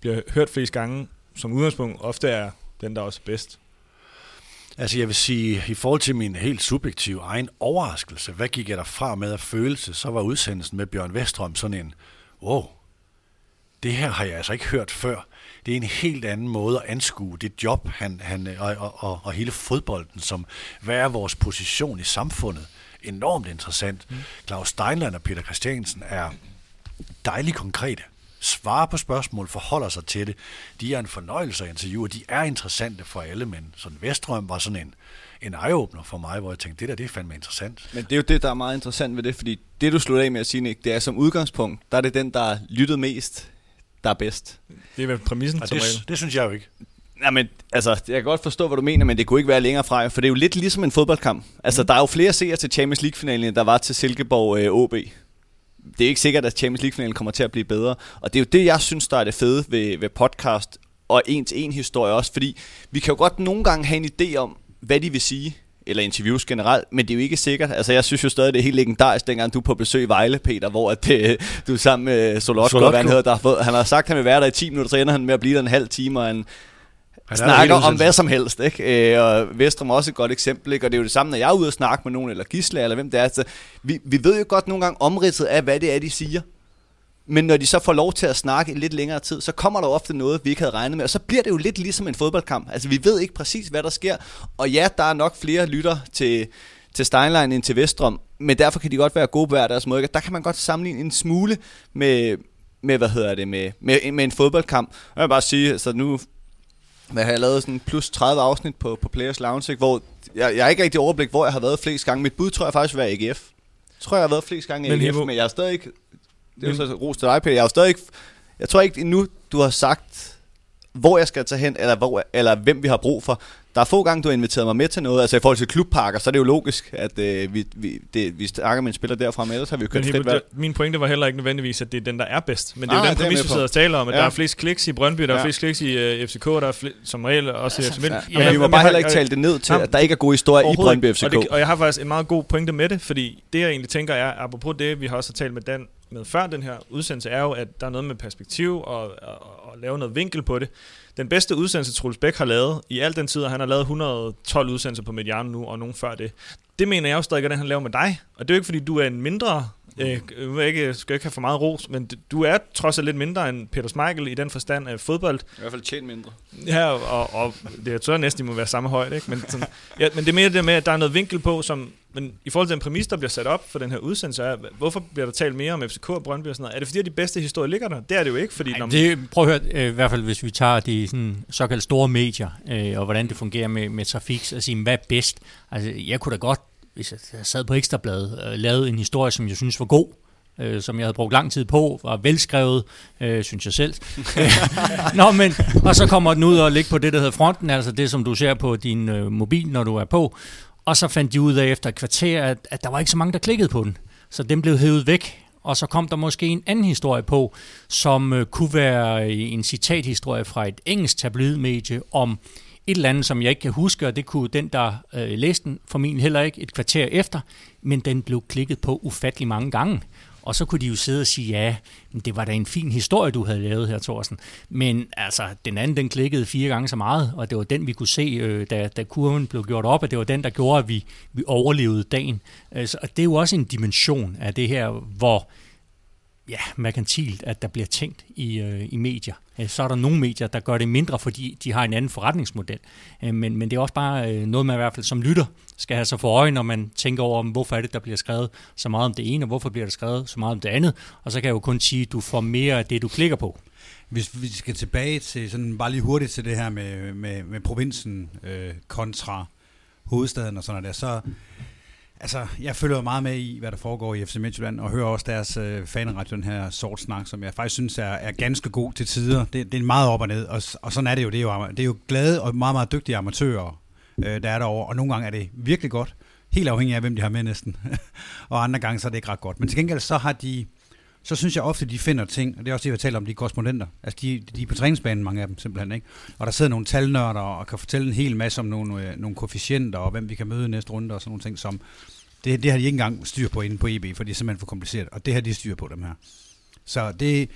[SPEAKER 5] bliver hørt flest gange, som udgangspunkt ofte er den, der er også bedst.
[SPEAKER 1] Altså jeg vil sige, i forhold til min helt subjektive egen overraskelse, hvad gik jeg der fra med af følelse, så var udsendelsen med Bjørn Vestrøm sådan en, wow, det her har jeg altså ikke hørt før. Det er en helt anden måde at anskue det job han, han, og, og, og, og hele fodbolden, som hvad er vores position i samfundet. Enormt interessant. Mm. Claus Steinland og Peter Christiansen er dejligt konkrete svarer på spørgsmål, forholder sig til det. De er en fornøjelse at interviewe, de er interessante for alle, men sådan Vestrøm var sådan en, en eye-opener for mig, hvor jeg tænkte, det der, det er fandme interessant.
[SPEAKER 3] Men det er jo det, der er meget interessant ved det, fordi det, du slutter af med at sige, Nick, det er som udgangspunkt, der er det den, der er lyttet mest, der er bedst.
[SPEAKER 5] Det er vel præmissen,
[SPEAKER 1] ja, det, det synes jeg jo ikke.
[SPEAKER 3] Men altså, jeg kan godt forstå, hvad du mener, men det kunne ikke være længere fra, for det er jo lidt ligesom en fodboldkamp. Altså, mm. der er jo flere seere til Champions League-finalen, der var til Silkeborg øh, OB det er ikke sikkert, at Champions League-finalen kommer til at blive bedre. Og det er jo det, jeg synes, der er det fede ved, ved podcast og en-til-en historie også, fordi vi kan jo godt nogle gange have en idé om, hvad de vil sige, eller interviews generelt, men det er jo ikke sikkert. Altså, jeg synes jo stadig, det er helt legendarisk, dengang du er på besøg i Vejle, Peter, hvor at, det, du er sammen med Solotko, Solotko. Han, hedder, der har fået, han har sagt, at han vil være der i 10 minutter, så ender han med at blive der en halv time, og han, han snakker om hvad som helst, ikke? Øh, og Vestrum er også et godt eksempel, ikke? Og det er jo det samme, når jeg er ude og snakke med nogen, eller Gisle, eller hvem det er. Altså, vi, vi ved jo godt nogle gange omridset af, hvad det er, de siger. Men når de så får lov til at snakke i lidt længere tid, så kommer der ofte noget, vi ikke havde regnet med. Og så bliver det jo lidt ligesom en fodboldkamp. Altså, vi ved ikke præcis, hvad der sker. Og ja, der er nok flere lytter til, til Steinlein end til Vestrom. Men derfor kan de godt være gode på hver deres måde. Der kan man godt sammenligne en smule med, med hvad hedder det, med, med, med en fodboldkamp. Jeg vil bare sige, så nu har jeg lavet sådan plus 30 afsnit på, på Players Lounge, hvor jeg, jeg har ikke rigtig overblik, hvor jeg har været flest gange. Mit bud tror jeg faktisk vil være AGF. Jeg tror, jeg har været flest gange i AGF, men jeg har stadig ikke... Det er jo så ros til dig, Peter. Jeg har stadig ikke... Jeg tror ikke endnu, du har sagt, hvor jeg skal tage hen, eller, hvor, eller hvem vi har brug for. Der er få gange, du har inviteret mig med til noget. Altså i forhold til klubparker, så er det jo logisk, at øh, vi, vi, det, vi snakker med en spiller derfra, men ellers har vi jo kørt frit valg.
[SPEAKER 5] Min pointe var heller ikke nødvendigvis, at det er den, der er bedst. Men det er ah, jo den præmis, vi sidder og taler om, at ja. der er flest kliks i Brøndby, der ja. er flest kliks i uh, FCK, der er fl- som regel også i FC Midtjylland.
[SPEAKER 3] Ja. Men vi må bare heller ikke tale det ned til, at der ikke er gode historier i Brøndby FCK.
[SPEAKER 5] Og, det, og jeg har faktisk en meget god pointe med det, fordi det jeg egentlig tænker er, apropos det, vi har også talt med Dan med før den her udsendelse, er jo, at der er noget med perspektiv og, og, og lave noget vinkel på det. Den bedste udsendelse, Troels Bæk har lavet i al den tid, og han har lavet 112 udsendelser på Mediano nu, og nogen før det. Det mener jeg jo stadig, at den han laver med dig. Og det er jo ikke, fordi du er en mindre Øh, jeg ikke, skal ikke have for meget ros, men du er trods alt lidt mindre end Peter Schmeichel i den forstand af fodbold.
[SPEAKER 3] I hvert fald tjent mindre.
[SPEAKER 5] Ja, og, og det, jeg tror næsten, de må være samme højde. Ikke? Men, sådan, ja, men det er mere det med, at der er noget vinkel på, som, men i forhold til den præmis, der bliver sat op for den her udsendelse, er, hvorfor bliver der talt mere om FCK og Brøndby og sådan noget? Er det fordi, at de bedste historier ligger der? Det er det jo ikke. Fordi,
[SPEAKER 4] Ej, når man... det, prøv at høre, øh, i hvert fald hvis vi tager de sådan, såkaldte store medier, øh, og hvordan det fungerer med, med trafik, og sige, hvad er bedst? Altså, jeg kunne da godt hvis jeg sad på Ekstrabladet, øh, lavede en historie, som jeg synes var god, øh, som jeg havde brugt lang tid på, var velskrevet, øh, synes jeg selv. *laughs* Nå, men, og så kommer den ud og ligger på det, der hedder fronten, altså det, som du ser på din øh, mobil, når du er på. Og så fandt de ud af efter et kvarter, at, at der var ikke så mange, der klikkede på den. Så den blev hævet væk, og så kom der måske en anden historie på, som øh, kunne være en citathistorie fra et engelsk tabloidmedie om et eller andet, som jeg ikke kan huske, og det kunne den, der øh, læste den, formentlig heller ikke et kvarter efter, men den blev klikket på ufattelig mange gange. Og så kunne de jo sidde og sige, ja, det var da en fin historie, du havde lavet her, Thorsten. Men altså, den anden, den klikkede fire gange så meget, og det var den, vi kunne se, øh, da, da kurven blev gjort op, og det var den, der gjorde, at vi, vi overlevede dagen. Altså, og det er jo også en dimension af det her, hvor ja, merkantilt, at der bliver tænkt i, øh, i medier. Øh, så er der nogle medier, der gør det mindre, fordi de har en anden forretningsmodel. Øh, men, men det er også bare øh, noget, man i hvert fald som lytter skal have sig for øje, når man tænker over, hvorfor er det, der bliver skrevet så meget om det ene, og hvorfor bliver der skrevet så meget om det andet. Og så kan jeg jo kun sige, at du får mere af det, du klikker på.
[SPEAKER 2] Hvis vi skal tilbage til sådan bare lige hurtigt til det her med, med, med provinsen øh, kontra hovedstaden og sådan noget der, så Altså, jeg følger jo meget med i, hvad der foregår i FC Midtjylland, og hører også deres øh, fanradio, den her sort snak, som jeg faktisk synes er, er ganske god til tider. Det, det er meget op og ned, og, og sådan er det jo. Det er jo, det er jo glade og meget, meget dygtige amatører, øh, der er derovre, og nogle gange er det virkelig godt. Helt afhængig af, hvem de har med næsten. *laughs* og andre gange så er det ikke ret godt. Men til gengæld så har de, så synes jeg ofte, de finder ting, og det er også det, jeg taler om, de korrespondenter. Altså, de, de er på træningsbanen, mange af dem simpelthen, ikke? Og der sidder nogle talnørder og kan fortælle en hel masse om nogle, øh, nogle koefficienter, og hvem vi kan møde næste runde, og sådan nogle ting, som det, det har de ikke engang styr på inde på EB, for det er simpelthen for kompliceret, og det har de styr på, dem her. Så det,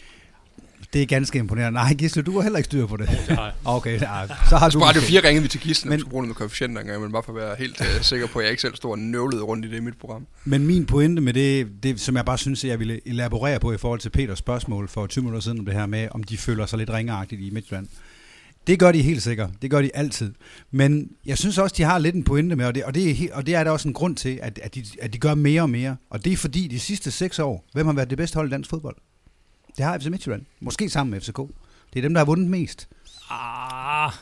[SPEAKER 2] det er ganske imponerende. Nej, Gisle, du har heller ikke styr på det.
[SPEAKER 6] Nej. *laughs*
[SPEAKER 2] Okay, nej. så har
[SPEAKER 6] du... Bare det fire ringe vi til Gisle, men, bruge med koefficienter, men bare for at være helt uh, sikker på, at jeg ikke selv står og nøvlede rundt i det i mit program.
[SPEAKER 2] Men min pointe med det, det, som jeg bare synes, at jeg ville elaborere på i forhold til Peters spørgsmål for 20 minutter siden om det her med, om de føler sig lidt ringeagtigt i Midtjylland. Det gør de helt sikkert. Det gør de altid. Men jeg synes også, de har lidt en pointe med, og det, og det, er, og det er der også en grund til, at, at, de, at de gør mere og mere. Og det er fordi, de sidste seks år, hvem har været det bedste hold i dansk fodbold? Det har FC Midtjylland. Måske sammen med FCK. Det er dem, der har vundet mest.
[SPEAKER 4] Ah.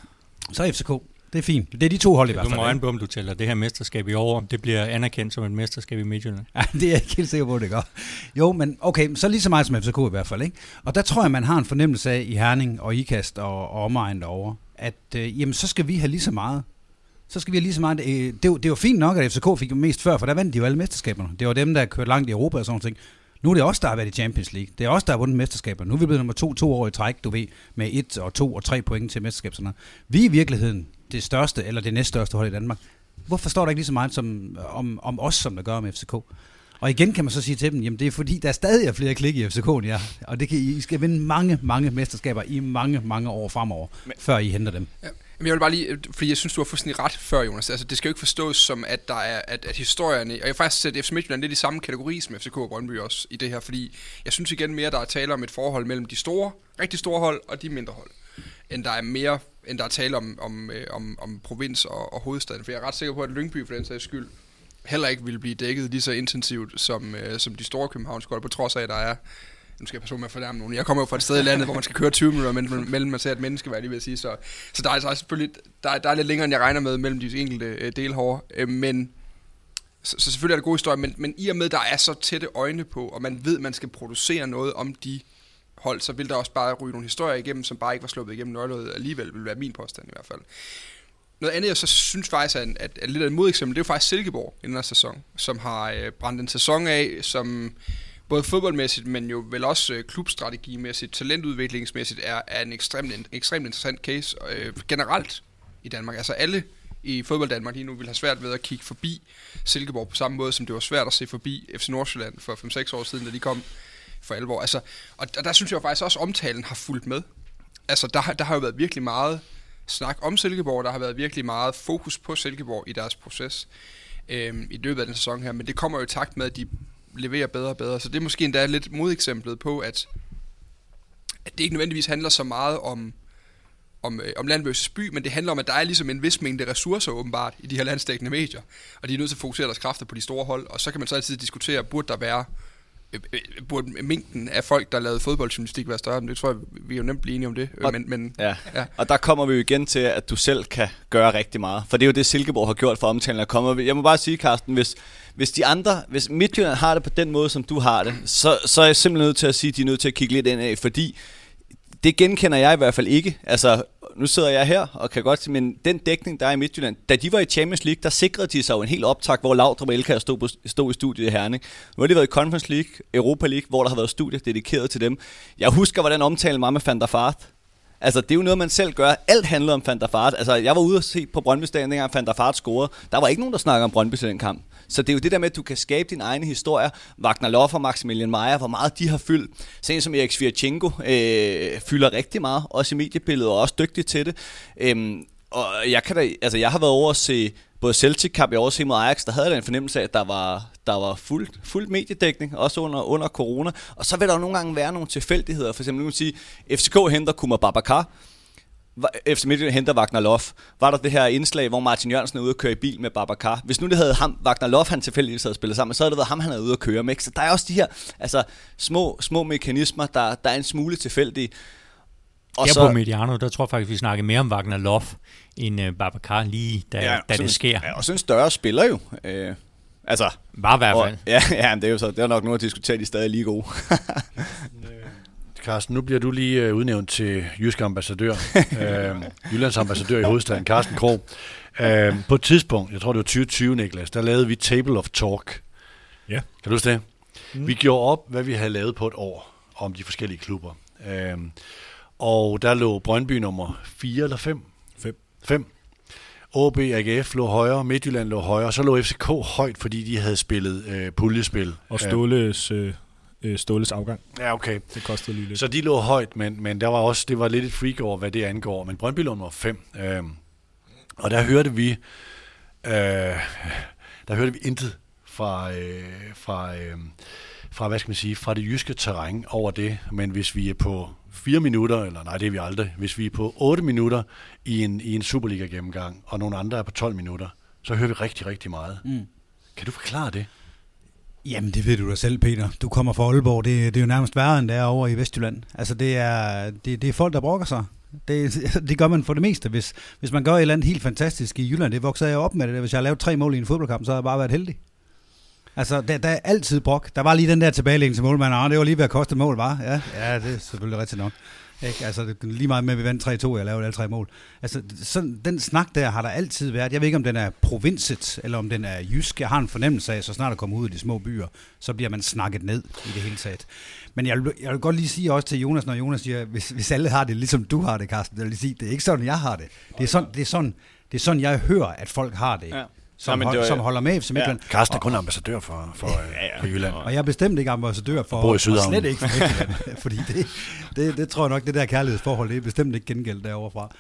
[SPEAKER 2] Så er FCK. Det er fint. Det er de to hold i hvert fald.
[SPEAKER 4] Du må øjne på, om du tæller det her mesterskab i år, om det bliver anerkendt som et mesterskab i Midtjylland.
[SPEAKER 2] Ja, det er jeg ikke helt sikker på, det gør. Jo, men okay, så lige så meget som FCK i hvert fald. Ikke? Og der tror jeg, man har en fornemmelse af i Herning og Ikast og, og omegn derovre, at øh, jamen, så skal vi have lige så meget. Så skal vi have lige så meget. Øh, det, det var fint nok, at FCK fik mest før, for der vandt de jo alle mesterskaberne. Det var dem, der kørte langt i Europa og sådan noget. Nu er det også der har været i Champions League. Det er også der har vundet mesterskaber. Nu er vi blevet nummer to, to år i træk, du ved, med et og to og tre point til mesterskaberne. Vi er i virkeligheden det største, eller det næststørste hold i Danmark. Hvorfor står der ikke lige så meget som, om, om os, som der gør om FCK? Og igen kan man så sige til dem, jamen det er fordi, der er stadig er flere klik i FCK end jer. Og det kan, I skal vinde mange, mange mesterskaber i mange, mange år fremover, Men, før I henter dem.
[SPEAKER 6] Jamen, jeg vil bare lige, øh, fordi jeg synes, du har fuldstændig ret før, Jonas. Altså, det skal jo ikke forstås som, at der er, at, at historierne, og jeg faktisk sætte FC Midtjylland lidt i samme kategori som FCK og Brøndby også i det her, fordi jeg synes igen mere, der er tale om et forhold mellem de store, rigtig store hold og de mindre hold, end der er mere, end der er tale om, om, øh, om, om provins og, og hovedstaden. For jeg er ret sikker på, at Lyngby for den sags skyld heller ikke ville blive dækket lige så intensivt som, øh, som de store københavnske hold, på trods af, at der er nu skal jeg passe med at fornærme nogen. Jeg kommer jo fra et sted i landet, hvor man skal køre 20 minutter mellem, mellem man ser et menneske, hvad jeg lige vil sige. Så, så der er altså selvfølgelig der, der er lidt længere, end jeg regner med, mellem de enkelte øh, delhår. Øh, men så, så selvfølgelig er det god historie, men, men i og med, der er så tætte øjne på, og man ved, man skal producere noget om de hold, så vil der også bare ryge nogle historier igennem, som bare ikke var sluppet igennem nøglet alligevel, vil være min påstand i hvert fald. Noget andet, jeg så synes faktisk er, en, at, at lidt af et modeksempel, det er jo faktisk Silkeborg i den her sæson, som har øh, brændt en sæson af, som både fodboldmæssigt, men jo vel også øh, klubstrategimæssigt, talentudviklingsmæssigt, er, er en ekstremt, en ekstremt interessant case øh, generelt i Danmark. Altså alle i fodbold Danmark lige nu vil have svært ved at kigge forbi Silkeborg på samme måde, som det var svært at se forbi FC Nordsjælland for 5-6 år siden, da de kom for alvor. Altså, og, og der synes jeg faktisk også, at omtalen har fulgt med. Altså, der, der har jo været virkelig meget snak om Silkeborg, der har været virkelig meget fokus på Silkeborg i deres proces øh, i løbet af den sæson her, men det kommer jo i takt med, at de leverer bedre og bedre, så det er måske endda lidt modeksemplet på, at, at det ikke nødvendigvis handler så meget om, om, øh, om land versus by, men det handler om, at der er ligesom en vis mængde ressourcer åbenbart i de her landstækkende medier, og de er nødt til at fokusere deres kræfter på de store hold, og så kan man så altid diskutere, burde der være øh, øh, burde mængden af folk, der lavede fodboldjournalistik være større, men det tror jeg, vi er jo nemt blive enige om det.
[SPEAKER 3] Og,
[SPEAKER 6] men, men,
[SPEAKER 3] ja. ja. og der kommer vi jo igen til, at du selv kan gøre rigtig meget. For det er jo det, Silkeborg har gjort for omtalen at komme. Jeg må bare sige, Carsten, hvis, hvis de andre, hvis Midtjylland har det på den måde, som du har det, så, så er jeg simpelthen nødt til at sige, at de er nødt til at kigge lidt ind af, fordi det genkender jeg i hvert fald ikke. Altså, nu sidder jeg her og kan godt sige, men den dækning, der er i Midtjylland, da de var i Champions League, der sikrede de sig jo en helt optag, hvor Laudrup og Elkær stod, stod i studiet i Herning. Nu har de været i Conference League, Europa League, hvor der har været studier dedikeret til dem. Jeg husker, hvordan omtalen var med Van der Fart. Altså, det er jo noget, man selv gør. Alt handler om Van der Fart. Altså, jeg var ude og se på Brøndby Stadion, dengang Van der Fart scorede. Der var ikke nogen, der snakker om Brøndby til den kamp. Så det er jo det der med, at du kan skabe din egen historie. Wagner Loff og Maximilian Meyer, hvor meget de har fyldt. Sen som Erik Svirchenko øh, fylder rigtig meget, også i mediebilledet, og også dygtig til det. Øhm, og jeg, kan da, altså jeg har været over at se både Celtic-kamp i også mod Ajax, der havde jeg en fornemmelse af, at der var, der var fuld, fuld mediedækning, også under, under corona. Og så vil der jo nogle gange være nogle tilfældigheder. For eksempel, nu kan sige, FCK henter Kuma Babacar, FC Midtjylland henter Wagner Lof. var der det her indslag, hvor Martin Jørgensen er ude at køre i bil med Babacar. Hvis nu det havde ham, Wagner Lof, han tilfældigvis havde spillet sammen, så havde det været ham, han havde ude at køre med. Så der er også de her altså, små, små mekanismer, der, der er en smule tilfældige.
[SPEAKER 4] Og så, på Mediano, der tror jeg faktisk, vi snakker mere om Wagner Loff end uh, Babacar lige da, ja, da det sker.
[SPEAKER 3] Ja, og så en større spiller jo. Øh, altså,
[SPEAKER 4] Bare i hvert fald.
[SPEAKER 3] Og, ja, *laughs* ja, det er jo så, det er nok noget at diskutere, de stadig lige gode. *laughs*
[SPEAKER 1] Carsten, nu bliver du lige øh, udnævnt til jysk ambassadør, *laughs* øh, Jyllands ambassadør i hovedstaden, Carsten Krog. Øh, på et tidspunkt, jeg tror det var 2020, Niklas, der lavede vi Table of Talk.
[SPEAKER 5] Ja.
[SPEAKER 1] Kan du huske det? Mm. Vi gjorde op, hvad vi havde lavet på et år om de forskellige klubber. Øh, og der lå Brøndby nummer 4 eller 5?
[SPEAKER 5] 5.
[SPEAKER 1] 5. OB AGF lå højere, Midtjylland lå højere, så lå FCK højt, fordi de havde spillet øh, puljespil.
[SPEAKER 5] Og Ståles... Øh øh, Ståles afgang.
[SPEAKER 1] Ja, okay.
[SPEAKER 5] Det kostede lige lidt.
[SPEAKER 1] Så de lå højt, men, men der var også, det var lidt et freak over, hvad det angår. Men Brøndby lå nummer 5. Øh, og der hørte vi, øh, der hørte vi intet fra, øh, fra, øh, fra, hvad skal man sige, fra det jyske terræn over det. Men hvis vi er på 4 minutter, eller nej, det er vi aldrig, hvis vi er på 8 minutter i en, i en Superliga-gennemgang, og nogle andre er på 12 minutter, så hører vi rigtig, rigtig meget. Mm. Kan du forklare det?
[SPEAKER 2] Jamen, det ved du da selv, Peter. Du kommer fra Aalborg. Det, det er jo nærmest værre, end det er over i Vestjylland. Altså, det er, det, det er folk, der brokker sig. Det, *laughs* det gør man for det meste. Hvis, hvis man gør et eller andet helt fantastisk i Jylland, det vokser jeg op med det. Hvis jeg har lavet tre mål i en fodboldkamp, så har jeg bare været heldig. Altså, der, der er altid brok. Der var lige den der tilbagelæggende til målmanden. Ah, det var lige ved at koste mål, var? Ja, ja, det er selvfølgelig rigtigt nok. Ikke? Altså, lige meget med, at vi vandt 3-2, jeg lavede alle tre mål. Altså, sådan, den snak der har der altid været. Jeg ved ikke, om den er provinset, eller om den er jysk. Jeg har en fornemmelse af, så snart der kommer ud i de små byer, så bliver man snakket ned i det hele taget. Men jeg vil, jeg vil godt lige sige også til Jonas, når Jonas siger, hvis, hvis alle har det, ligesom du har det, Carsten, jeg vil lige sige, det er ikke sådan, jeg har det. Det er sådan, det er sådan, det er sådan jeg hører, at folk har det. Ja som, ja, hold, var, som holder med FC Midtjylland.
[SPEAKER 1] Ja. Carsten er kun ambassadør for, for, ja, ja. for Jylland.
[SPEAKER 2] Og jeg er bestemt ikke ambassadør for, for slet ikke for Midtjylland, *laughs* *laughs* fordi det, det, det tror jeg nok, det der kærlighedsforhold, det er bestemt ikke gengældt derovre fra.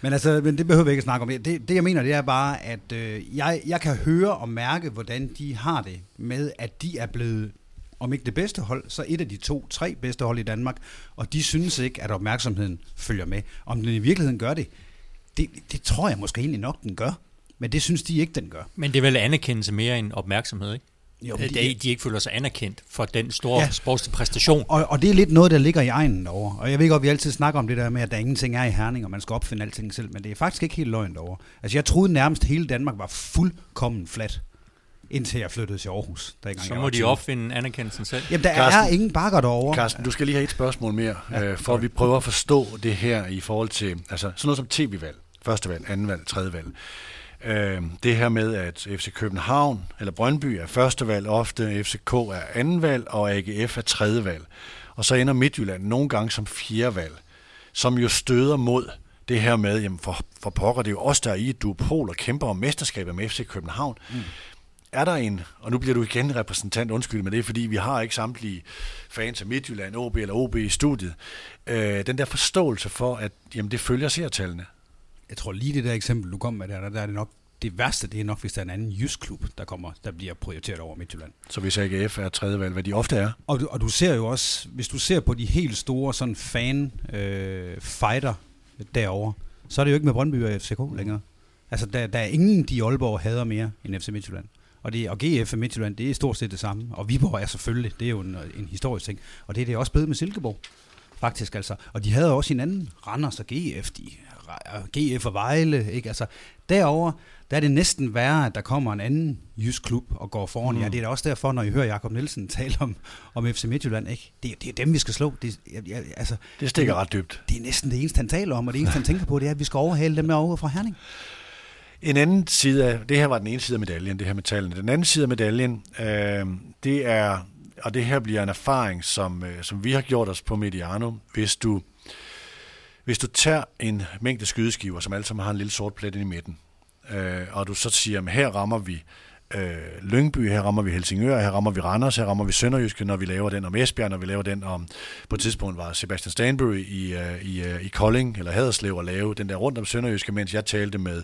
[SPEAKER 2] Men, altså, men det behøver vi ikke at snakke om. Det, det jeg mener, det er bare, at øh, jeg, jeg kan høre og mærke, hvordan de har det med, at de er blevet om ikke det bedste hold, så et af de to, tre bedste hold i Danmark, og de synes ikke, at opmærksomheden følger med. Om den i virkeligheden gør det, det, det tror jeg måske egentlig nok, den gør. Men det synes de ikke, den gør.
[SPEAKER 4] Men det er vel anerkendelse mere end opmærksomhed, ikke? Jo, de, de, de ikke føler sig anerkendt for den store ja. sportslige præstation.
[SPEAKER 2] Og, og det er lidt noget, der ligger i egnen derovre. Og jeg ved godt, at vi altid snakker om det der med, at der ingenting er i Herning, og man skal opfinde alting selv, men det er faktisk ikke helt løgn derovre. Altså jeg troede nærmest, at hele Danmark var fuldkommen flat indtil jeg flyttede til Aarhus.
[SPEAKER 4] Der Så må de opfinde anerkendelsen selv.
[SPEAKER 2] Jamen, der Carsten, er ingen bakker derovre.
[SPEAKER 1] Carsten, du skal lige have et spørgsmål mere, ja, øh, for at vi prøver at forstå det her i forhold til altså, sådan noget som tv-valg. Første valg, anden valg, tredje valg. Øh, det her med, at FC København eller Brøndby er første valg, ofte FCK er anden valg, og AGF er tredje valg. Og så ender Midtjylland nogle gange som fjerde valg, som jo støder mod det her med, jamen for, for pokker, det er jo os, der er i et duopol og kæmper om mesterskabet med FC København. Mm. er der en, og nu bliver du igen repræsentant, undskyld, men det er fordi, vi har ikke samtlige fans af Midtjylland, OB eller OB i studiet, øh, den der forståelse for, at jamen, det følger seertallene.
[SPEAKER 2] Jeg tror lige det der eksempel, du kom med der, der er det nok det værste, det er nok, hvis der er en anden jysk klub, der, kommer, der bliver prioriteret over Midtjylland.
[SPEAKER 1] Så hvis AGF er tredje valg, hvad de ofte er?
[SPEAKER 2] Og, og du ser jo også, hvis du ser på de helt store sådan fan øh, fighter derovre, så er det jo ikke med Brøndby og FCK længere. Altså, der, der er ingen, de Aalborg hader mere end FC Midtjylland. Og, det, og GF og Midtjylland, det er stort set det samme. Og Viborg er selvfølgelig, det er jo en, en historisk ting. Og det er det også blevet med Silkeborg, faktisk altså. Og de havde også hinanden, Randers og GF, de, GF og Vejle, ikke? Altså, derover der er det næsten værre, at der kommer en anden jysk klub og går foran mm. Ja, det er da også derfor, når I hører Jakob Nielsen *laughs* tale om, om FC Midtjylland, ikke? Det, det er dem, vi skal slå. Det, jeg, jeg, altså,
[SPEAKER 1] det stikker det, ret dybt.
[SPEAKER 2] Det er næsten det eneste, han taler om, og det eneste, han tænker på, det er, at vi skal overhale dem over fra Herning.
[SPEAKER 1] En anden side af, det her var den ene side af medaljen, det her med tallene. Den anden side af medaljen, øh, det er, og det her bliver en erfaring, som, øh, som vi har gjort os på Mediano. Hvis du, hvis du tager en mængde skydeskiver, som alle sammen har en lille sort plet ind i midten, øh, og du så siger, at her rammer vi øh, Lyngby, her rammer vi Helsingør, her rammer vi Randers, her rammer vi Sønderjyske, når vi laver den om Esbjerg, når vi laver den om, på et tidspunkt var Sebastian Stanbury i, øh, i, øh, i Kolding, eller Haderslev, og lave den der rundt om Sønderjyske, mens jeg talte med